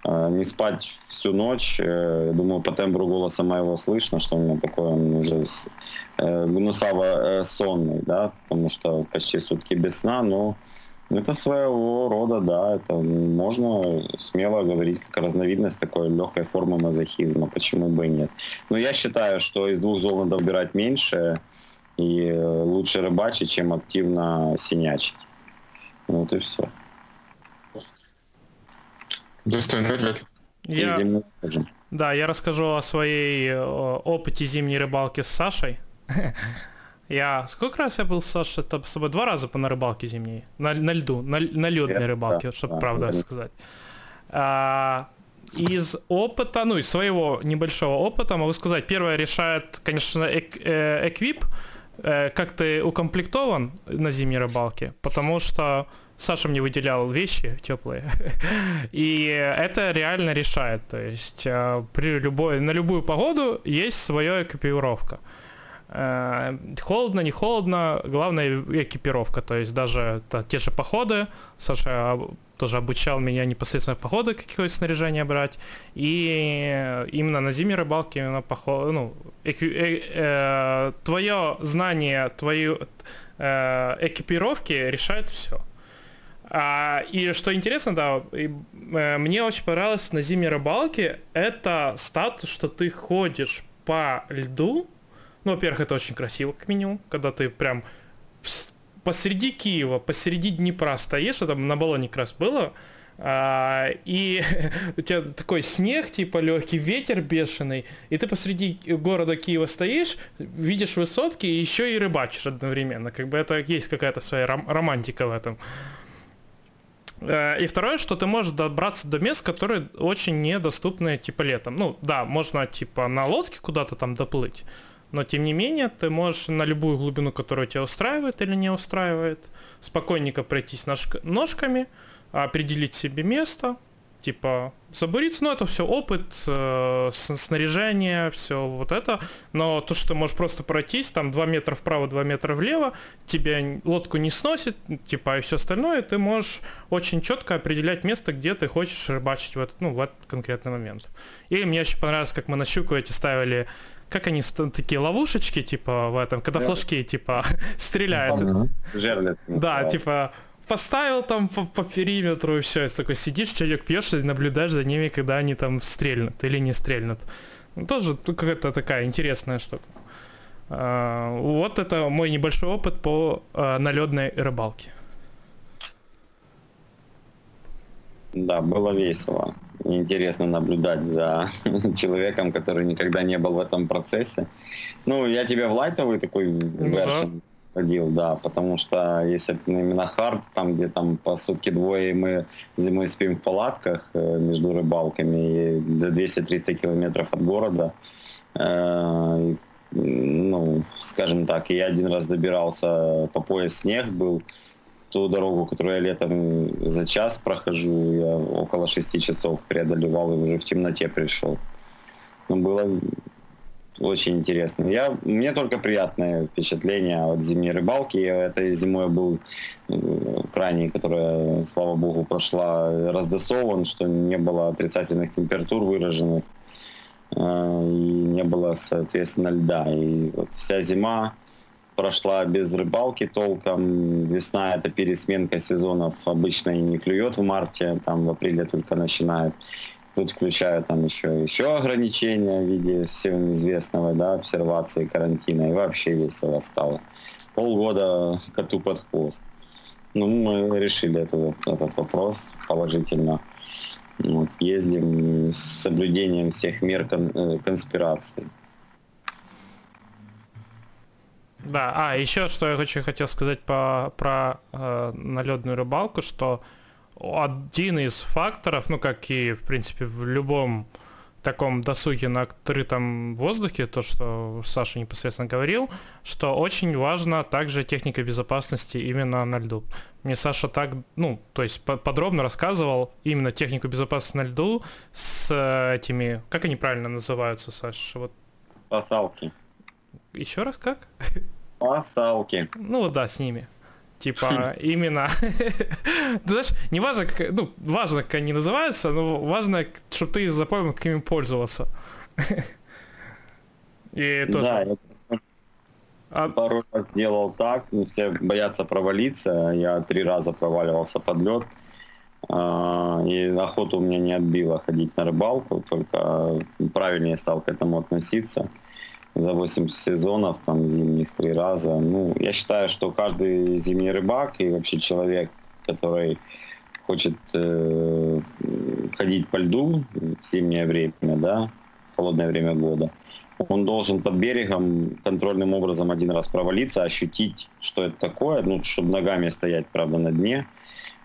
Speaker 2: А, не спать всю ночь. Э, думаю, по тембру голоса моего слышно, что у меня такой он уже э, гнусаво-сонный, да, потому что почти сутки без сна, но это своего рода, да, это можно смело говорить как разновидность такой легкой формы мазохизма, почему бы и нет. Но я считаю, что из двух зол надо убирать меньше и лучше рыбачить, чем активно синячить. Вот и все.
Speaker 3: Достойный ответ.
Speaker 1: Я... Да, я расскажу о своей опыте зимней рыбалки с Сашей. Я сколько раз я был с Сашей? Там с собой два раза по на рыбалке зимней. На, на льду, на, на ледной рыбалке, чтобы да, правда да. сказать. А, из опыта, ну, из своего небольшого опыта могу сказать, первое решает, конечно, эк, э, эквип, э, как ты укомплектован на зимней рыбалке, потому что Саша мне выделял вещи теплые. И это реально решает. То есть э, при любой, на любую погоду есть своя экипировка. Э, холодно, не холодно, главное экипировка. То есть даже те же походы. Саша тоже обучал меня непосредственно походы какое снаряжение брать. И именно на зимней рыбалке, именно поход, ну, эки, э, э, твое знание, твою э, экипировки решает все. А, и что интересно, да, и, э, мне очень понравилось на зимней рыбалке, это статус, что ты ходишь по льду, ну, во-первых, это очень красиво, как минимум, когда ты прям посреди Киева, посреди Днепра стоишь, там на баллоне как раз было, а, и у тебя такой снег, типа легкий ветер бешеный, и ты посреди города Киева стоишь, видишь высотки и еще и рыбачишь одновременно. Как бы это есть какая-то своя ром- романтика в этом. А, и второе, что ты можешь добраться до мест, которые очень недоступны типа летом. Ну да, можно типа на лодке куда-то там доплыть, но тем не менее ты можешь на любую глубину, которая тебя устраивает или не устраивает, спокойненько пройтись ножк- ножками, определить себе место, типа забуриться, ну это все опыт, э, снаряжение, все вот это, но то, что ты можешь просто пройтись, там 2 метра вправо, 2 метра влево, тебя лодку не сносит, типа и все остальное, ты можешь очень четко определять место, где ты хочешь рыбачить в этот, ну, в этот конкретный момент. И мне очень понравилось, как мы на щуку эти ставили как они такие ловушечки, типа, в этом, когда флажки, типа, стреляют.
Speaker 2: Жерлиц.
Speaker 1: Да, типа, поставил там по, по периметру и все. Такой сидишь, чаек пьешь и наблюдаешь за ними, когда они там стрельнут или не стрельнут. Ну, тоже какая-то такая интересная штука. А, вот это мой небольшой опыт по а, наледной рыбалке.
Speaker 2: Да, было весело. Интересно наблюдать за человеком, который никогда не был в этом процессе. Ну, я тебе в лайтовый такой ну, вершин да ходил, да, потому что если именно хард, там где там по сутки двое мы зимой спим в палатках э, между рыбалками и за 200-300 километров от города, э, ну, скажем так, я один раз добирался по пояс снег был, ту дорогу, которую я летом за час прохожу, я около 6 часов преодолевал и уже в темноте пришел. Ну, было очень интересно. Я, мне только приятное впечатление от зимней рыбалки. Этой зимой был э, крайний, которая, слава богу, прошла раздосован, что не было отрицательных температур выраженных э, и не было, соответственно, льда. И вот вся зима прошла без рыбалки толком. Весна это пересменка сезонов обычно и не клюет в марте, там в апреле только начинает. Тут включая там еще, еще ограничения в виде всем известного, да, обсервации карантина. И вообще весело стало. Полгода коту под хвост. Ну, мы решили этот, этот вопрос положительно. Вот, ездим с соблюдением всех мер кон, э, конспирации.
Speaker 1: Да, а еще что я очень хотел сказать по, про э, налетную рыбалку, что один из факторов, ну, как и, в принципе, в любом таком досуге на открытом воздухе, то, что Саша непосредственно говорил, что очень важна также техника безопасности именно на льду. Мне Саша так, ну, то есть подробно рассказывал именно технику безопасности на льду с этими, как они правильно называются, Саша? Вот.
Speaker 2: Пасалки.
Speaker 1: Еще раз как?
Speaker 2: Пасалки.
Speaker 1: Ну да, с ними. Типа, именно... Ты знаешь, не важно, как, ну, важно, как они называются, но важно, чтобы ты запомнил, как ими пользоваться.
Speaker 2: И тоже... Да, я а... пару раз делал так, все боятся провалиться, я три раза проваливался под лед, а, и охоту у меня не отбила ходить на рыбалку, только правильнее стал к этому относиться за 8 сезонов, там, зимних три раза. Ну, я считаю, что каждый зимний рыбак и вообще человек, который хочет э, ходить по льду в зимнее время, да, холодное время года, он должен под берегом контрольным образом один раз провалиться, ощутить, что это такое, ну, чтобы ногами стоять, правда, на дне.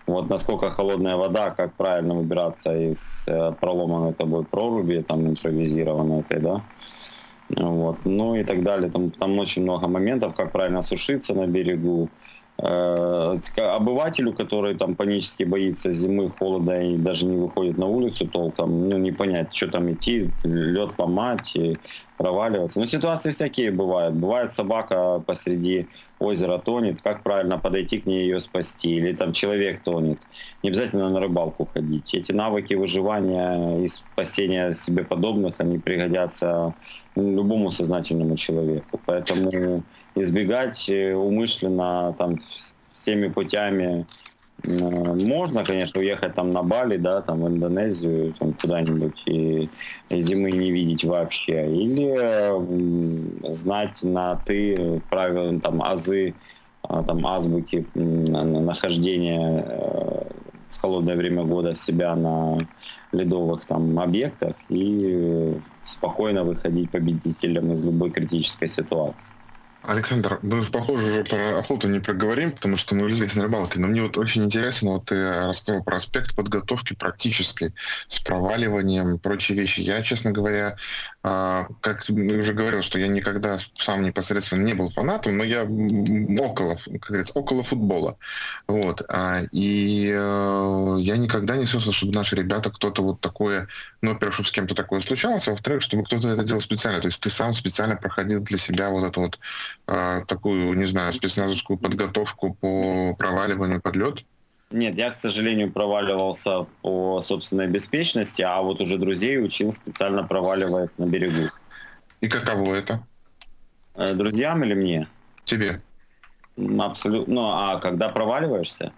Speaker 2: Вот насколько холодная вода, как правильно выбираться из э, проломанной тобой проруби, там, импровизированной этой, да, вот, ну и так далее. Там, там очень много моментов, как правильно сушиться на берегу. Э, обывателю, который там панически боится зимы, холода и даже не выходит на улицу толком, ну не понять, что там идти, лед ломать и проваливаться. Но ситуации всякие бывают. Бывает собака посреди озера тонет, как правильно подойти к ней ее спасти, или там человек тонет. Не обязательно на рыбалку ходить. Эти навыки выживания и спасения себе подобных, они пригодятся любому сознательному человеку. Поэтому избегать э, умышленно там всеми путями Можно, конечно, уехать там на Бали, да, там в Индонезию, там куда-нибудь и зимы не видеть вообще. Или знать на ты правила, там, азы, а, там, азбуки нахождения э, в холодное время года себя на ледовых там объектах и спокойно выходить победителем из любой критической ситуации.
Speaker 3: Александр, мы, похоже, уже про охоту не проговорим, потому что мы влезли на рыбалке, но мне вот очень интересно, вот ты рассказал про аспект подготовки практической, с проваливанием и прочие вещи. Я, честно говоря, а, как уже говорил, что я никогда сам непосредственно не был фанатом, но я около, как говорится, около футбола. Вот. А, и э, я никогда не слышал, чтобы наши ребята кто-то вот такое, ну, во-первых, чтобы с кем-то такое случалось, а во-вторых, чтобы кто-то это делал специально. То есть ты сам специально проходил для себя вот эту вот а, такую, не знаю, спецназовскую подготовку по проваливанию под лед?
Speaker 2: Нет, я, к сожалению, проваливался по собственной беспечности, а вот уже друзей учил специально проваливаясь на берегу.
Speaker 3: И каково это?
Speaker 2: Э, друзьям или мне?
Speaker 3: Тебе.
Speaker 2: Абсолютно. Ну, а когда проваливаешься?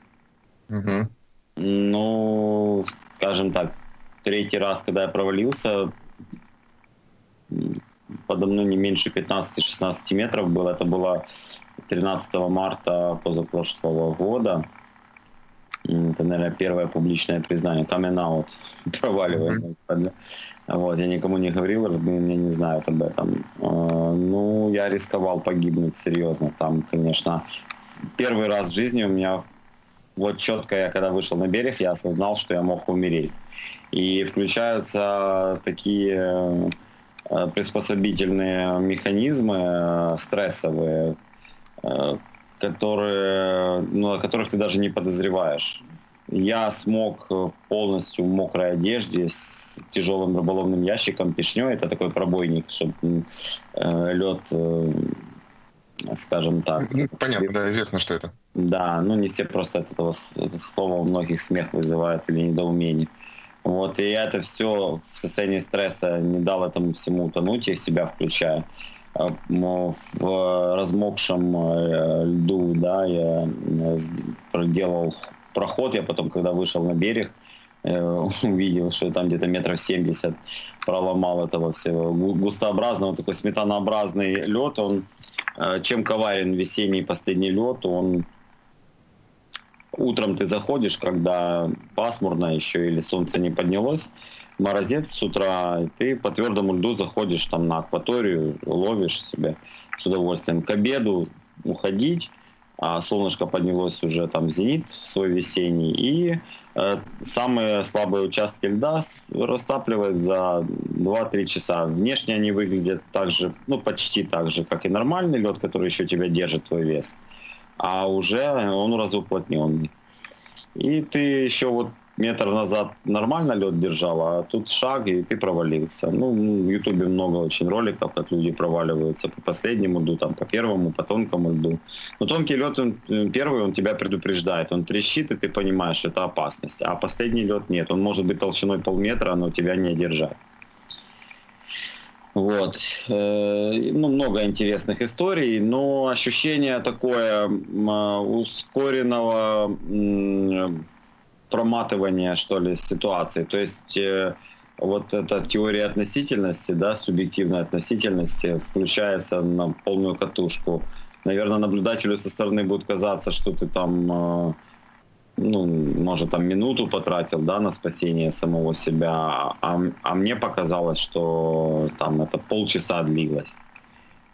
Speaker 3: Угу.
Speaker 2: Ну, скажем так, третий раз, когда я провалился, подо мной не меньше 15-16 метров было. Это было 13 марта позапрошлого года. Это, наверное, первое публичное признание. Coming out. Проваливаем. Mm-hmm. Вот, я никому не говорил, родные меня не знают об этом. А, ну, я рисковал погибнуть серьезно. Там, конечно, первый раз в жизни у меня вот четко я когда вышел на берег, я осознал, что я мог умереть. И включаются такие приспособительные механизмы э, стрессовые, э, которые, ну, о которых ты даже не подозреваешь. Я смог полностью в мокрой одежде с тяжелым рыболовным ящиком пешней, это такой пробойник, чтобы э, лед, э, скажем так.
Speaker 3: Понятно, да, известно, что это.
Speaker 2: Да, ну не все просто от этого, этого слова у многих смех вызывает или недоумение. Вот, и это все в состоянии стресса не дал этому всему утонуть, я себя включаю. А, в размокшем э, льду, да, я проделал проход, я потом, когда вышел на берег, э, увидел, что там где-то метров 70 проломал этого всего густообразного, такой сметанообразный лед, он э, чем коварен весенний последний лед, он утром ты заходишь, когда пасмурно еще или солнце не поднялось, морозец с утра, ты по твердому льду заходишь там на акваторию, ловишь себе с удовольствием. К обеду уходить, а солнышко поднялось уже там в зенит свой весенний, и э, самые слабые участки льда растапливают за 2-3 часа. Внешне они выглядят так же, ну почти так же, как и нормальный лед, который еще тебя держит твой вес а уже он разуплотненный. И ты еще вот метр назад нормально лед держал, а тут шаг, и ты провалился. Ну, в Ютубе много очень роликов, как люди проваливаются по последнему льду, там, по первому, по тонкому льду. Но тонкий лед, он, э, первый, он тебя предупреждает, он трещит, и ты понимаешь, это опасность. А последний лед нет, он может быть толщиной полметра, но тебя не держать. Вот. Э, ну, много интересных историй, но ощущение такое а, ускоренного проматывания, что ли, ситуации. То есть э, вот эта теория относительности, да, субъективной относительности включается на полную катушку. Наверное, наблюдателю со стороны будет казаться, что ты там а, ну, может, там минуту потратил, да, на спасение самого себя, а, а мне показалось, что там это полчаса длилось.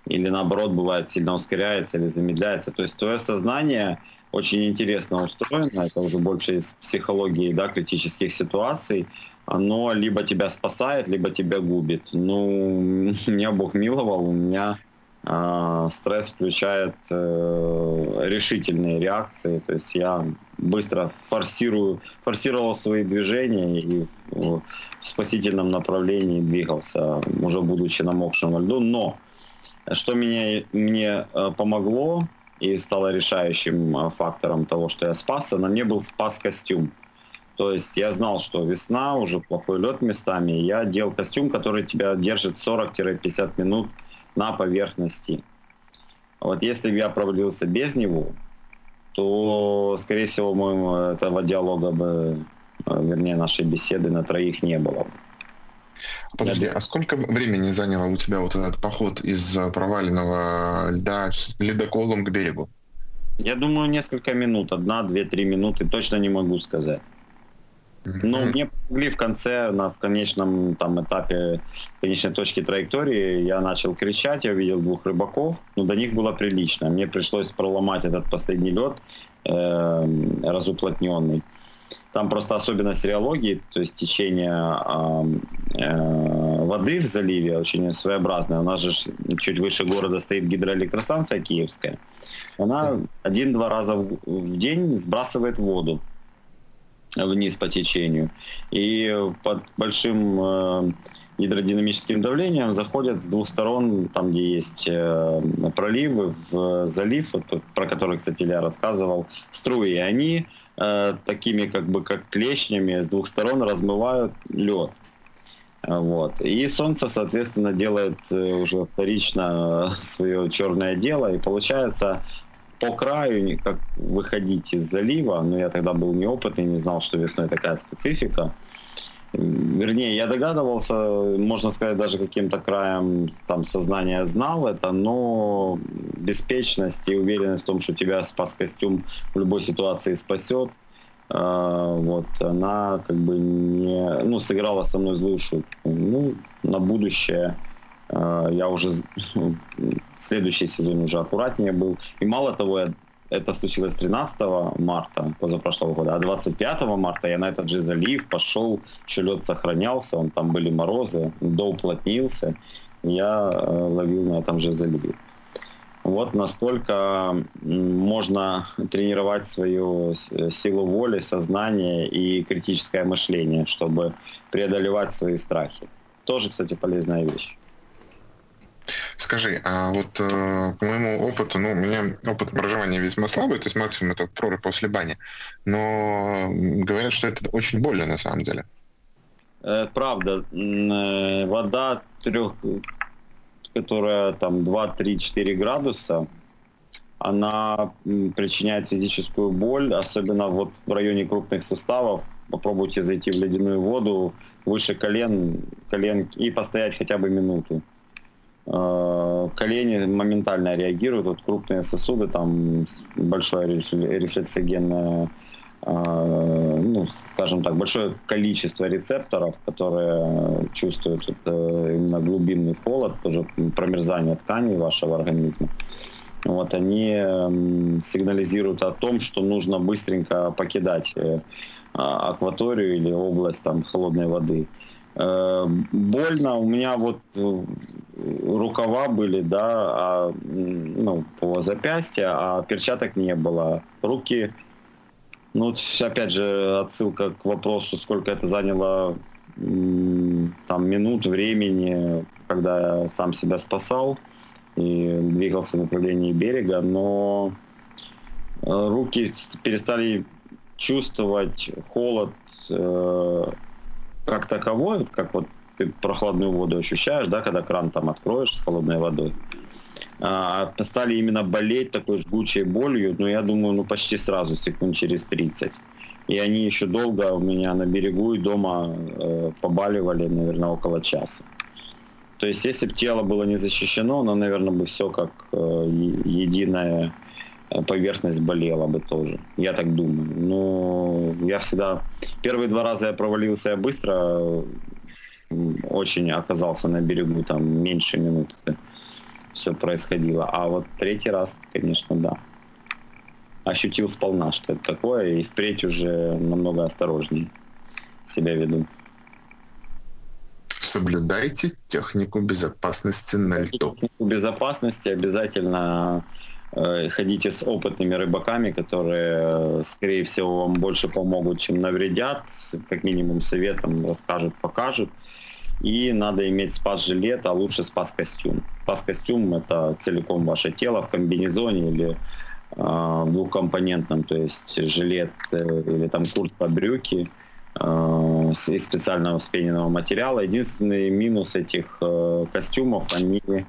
Speaker 2: Или наоборот, бывает, сильно ускоряется или замедляется. То есть твое сознание очень интересно устроено, это уже больше из психологии, да, критических ситуаций, оно либо тебя спасает, либо тебя губит. Ну, меня Бог миловал, у меня стресс включает э, решительные реакции, то есть я быстро форсирую, форсировал свои движения и в спасительном направлении двигался, уже будучи намокшим во льду. Но что меня, мне э, помогло и стало решающим э, фактором того, что я спасся, на мне был спас-костюм. То есть я знал, что весна, уже плохой лед местами, и я делал костюм, который тебя держит 40-50 минут на поверхности. Вот если бы я провалился без него, то, скорее всего, мы, этого диалога бы, э, вернее, нашей беседы на троих не было.
Speaker 3: Подожди, а сколько времени заняло у тебя вот этот поход из проваленного льда ледоколом к берегу?
Speaker 2: Я думаю, несколько минут, одна, две, три минуты, точно не могу сказать. Но мне помогли в конце, на в конечном там этапе, конечной точки траектории, я начал кричать, я увидел двух рыбаков, но до них было прилично. Мне пришлось проломать этот последний лед, э, разуплотненный. Там просто особенность реологии, то есть течение э, э, воды в заливе очень своеобразное. У нас же чуть выше города стоит гидроэлектростанция киевская. Она один-два раза в, в день сбрасывает воду вниз по течению. И под большим э, гидродинамическим давлением заходят с двух сторон, там, где есть э, проливы, в залив, вот, про который, кстати, я рассказывал, струи. И они э, такими как бы как клешнями с двух сторон размывают лед. Вот. И солнце, соответственно, делает уже вторично свое черное дело, и получается по краю, как выходить из залива, но я тогда был неопытный, не знал, что весной такая специфика. Вернее, я догадывался, можно сказать, даже каким-то краем там сознания знал это, но беспечность и уверенность в том, что тебя спас костюм в любой ситуации спасет, э, вот, она как бы не, ну, сыграла со мной злую шутку. Ну, на будущее я уже следующий сезон уже аккуратнее был. И мало того, это случилось 13 марта позапрошлого года, а 25 марта я на этот же залив пошел, еще лед сохранялся, он, там были морозы, доуплотнился, я э, ловил на этом же заливе. Вот настолько можно тренировать свою силу воли, сознание и критическое мышление, чтобы преодолевать свои страхи. Тоже, кстати, полезная вещь.
Speaker 3: Скажи, а вот э, по моему опыту, ну, у меня опыт проживания весьма слабый, то есть максимум это прорыв после бани, но говорят, что это очень больно на самом деле.
Speaker 2: Э, правда, э, вода трех, которая там 2, 3, 4 градуса, она причиняет физическую боль, особенно вот в районе крупных суставов. Попробуйте зайти в ледяную воду выше колен, колен и постоять хотя бы минуту. Э, колени моментально реагируют, вот крупные сосуды, там большое рефлексогенное, э, ну, скажем так, большое количество рецепторов, которые чувствуют это именно глубинный холод, тоже промерзание тканей вашего организма. Вот они сигнализируют о том, что нужно быстренько покидать э, акваторию или область там холодной воды. Больно. У меня вот э, рукава были, да, а, ну, по запястье, а перчаток не было. Руки, ну, опять же, отсылка к вопросу, сколько это заняло там минут времени, когда я сам себя спасал и двигался в направлении берега, но э, руки перестали чувствовать холод как таковой, как вот ты прохладную воду ощущаешь, да, когда кран там откроешь с холодной водой, а, стали именно болеть такой жгучей болью, ну, я думаю, ну, почти сразу, секунд через 30. И они еще долго у меня на берегу и дома э, побаливали, наверное, около часа. То есть, если бы тело было не защищено, оно, наверное, бы все как э, единая Э, поверхность болела бы тоже. Я так думаю. Но я всегда... Первые два раза я провалился быстро, очень оказался на берегу, там меньше минут все происходило. А вот третий раз, конечно, да. Ощутил сполна, что это такое, и впредь уже намного осторожнее себя веду.
Speaker 3: Соблюдайте технику безопасности на льду. Технику
Speaker 2: безопасности обязательно Э, ходите с опытными рыбаками, которые, скорее всего, вам больше помогут, чем навредят, как минимум советом расскажут, покажут. И надо иметь спас-жилет, а лучше спас-костюм. Спас-костюм – это целиком ваше тело в комбинезоне или э, двухкомпонентном, то есть жилет э, или там куртка, брюки э, из специального вспененного материала. Единственный минус этих э, костюмов – они э,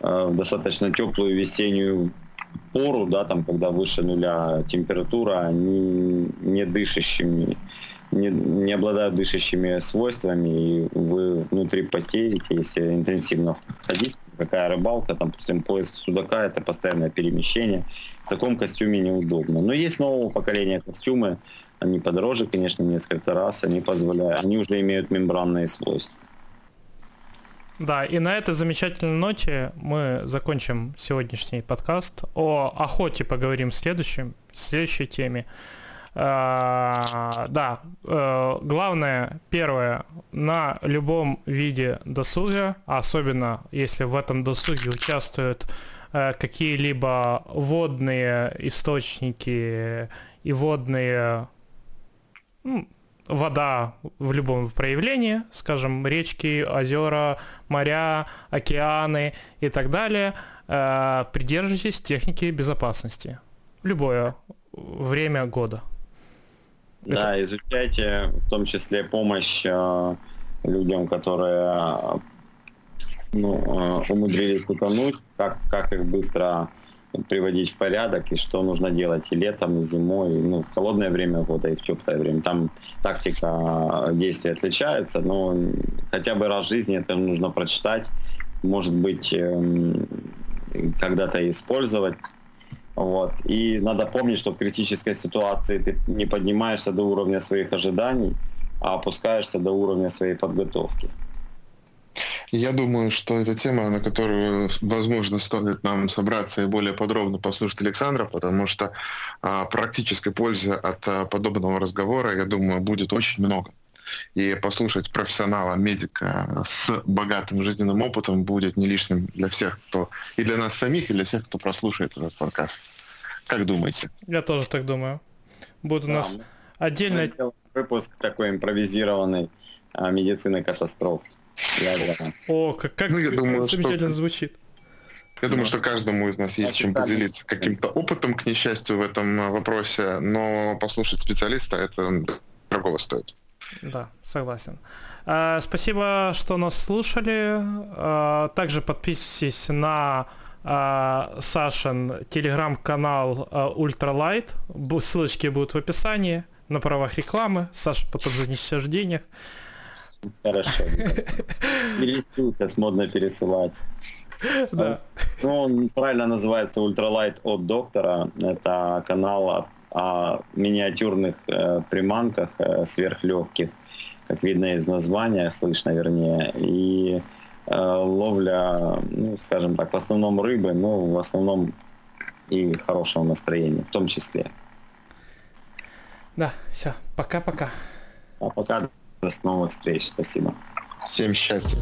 Speaker 2: в достаточно теплую весеннюю пору, да, там, когда выше нуля температура, они не дышащими, не, не обладают дышащими свойствами, и вы внутри потеете, если интенсивно ходить, какая рыбалка, там, допустим, поиск судака, это постоянное перемещение. В таком костюме неудобно. Но есть нового поколения костюмы, они подороже, конечно, несколько раз, они позволяют, они уже имеют мембранные свойства.
Speaker 1: Да, и на этой замечательной ноте мы закончим сегодняшний подкаст. О охоте поговорим в следующем, в следующей теме. А, да, а, главное, первое, на любом виде досуга, особенно если в этом досуге участвуют а, какие-либо водные источники и водные ну, вода в любом проявлении, скажем, речки, озера, моря, океаны и так далее, э, придерживайтесь техники безопасности. Любое время года.
Speaker 2: Да, Это... изучайте в том числе помощь э, людям, которые ну, э, умудрились утонуть, как, как их быстро приводить в порядок и что нужно делать и летом, и зимой, ну, в холодное время года и в теплое время. Там тактика действий отличается, но хотя бы раз в жизни это нужно прочитать, может быть, эм, когда-то использовать. Вот. И надо помнить, что в критической ситуации ты не поднимаешься до уровня своих ожиданий, а опускаешься до уровня своей подготовки.
Speaker 3: Я думаю, что это тема, на которую, возможно, стоит нам собраться и более подробно послушать Александра, потому что а, практической пользы от а, подобного разговора, я думаю, будет очень много. И послушать профессионала, медика с богатым жизненным опытом будет не лишним для всех, кто и для нас самих, и для всех, кто прослушает этот подкаст. Как думаете?
Speaker 1: Я тоже так думаю. Будет у да, нас отдельный...
Speaker 2: Выпуск такой импровизированный а, медицины катастроф.
Speaker 1: О, как, как ну, я думаю, замечательно что... звучит.
Speaker 3: Я думаю, что каждому из нас есть чем поделиться каким-то опытом, к несчастью, в этом э, вопросе, но послушать специалиста это дорогого стоит.
Speaker 1: Да, согласен. А, спасибо, что нас слушали. А, также подписывайтесь на а, Сашин телеграм-канал Ультралайт. Ссылочки будут в описании на правах рекламы. Саша потом занесешь денег.
Speaker 2: Хорошо. Сейчас модно пересылать.
Speaker 1: Да.
Speaker 2: Ну, он правильно называется Ультралайт от доктора. Это канал о, о миниатюрных э, приманках э, сверхлегких, как видно из названия, слышно вернее. И э, ловля, ну, скажем так, в основном рыбы, но в основном и хорошего настроения в том числе.
Speaker 1: Да, все, пока-пока.
Speaker 2: А пока до новых встреч. Спасибо.
Speaker 3: Всем счастья.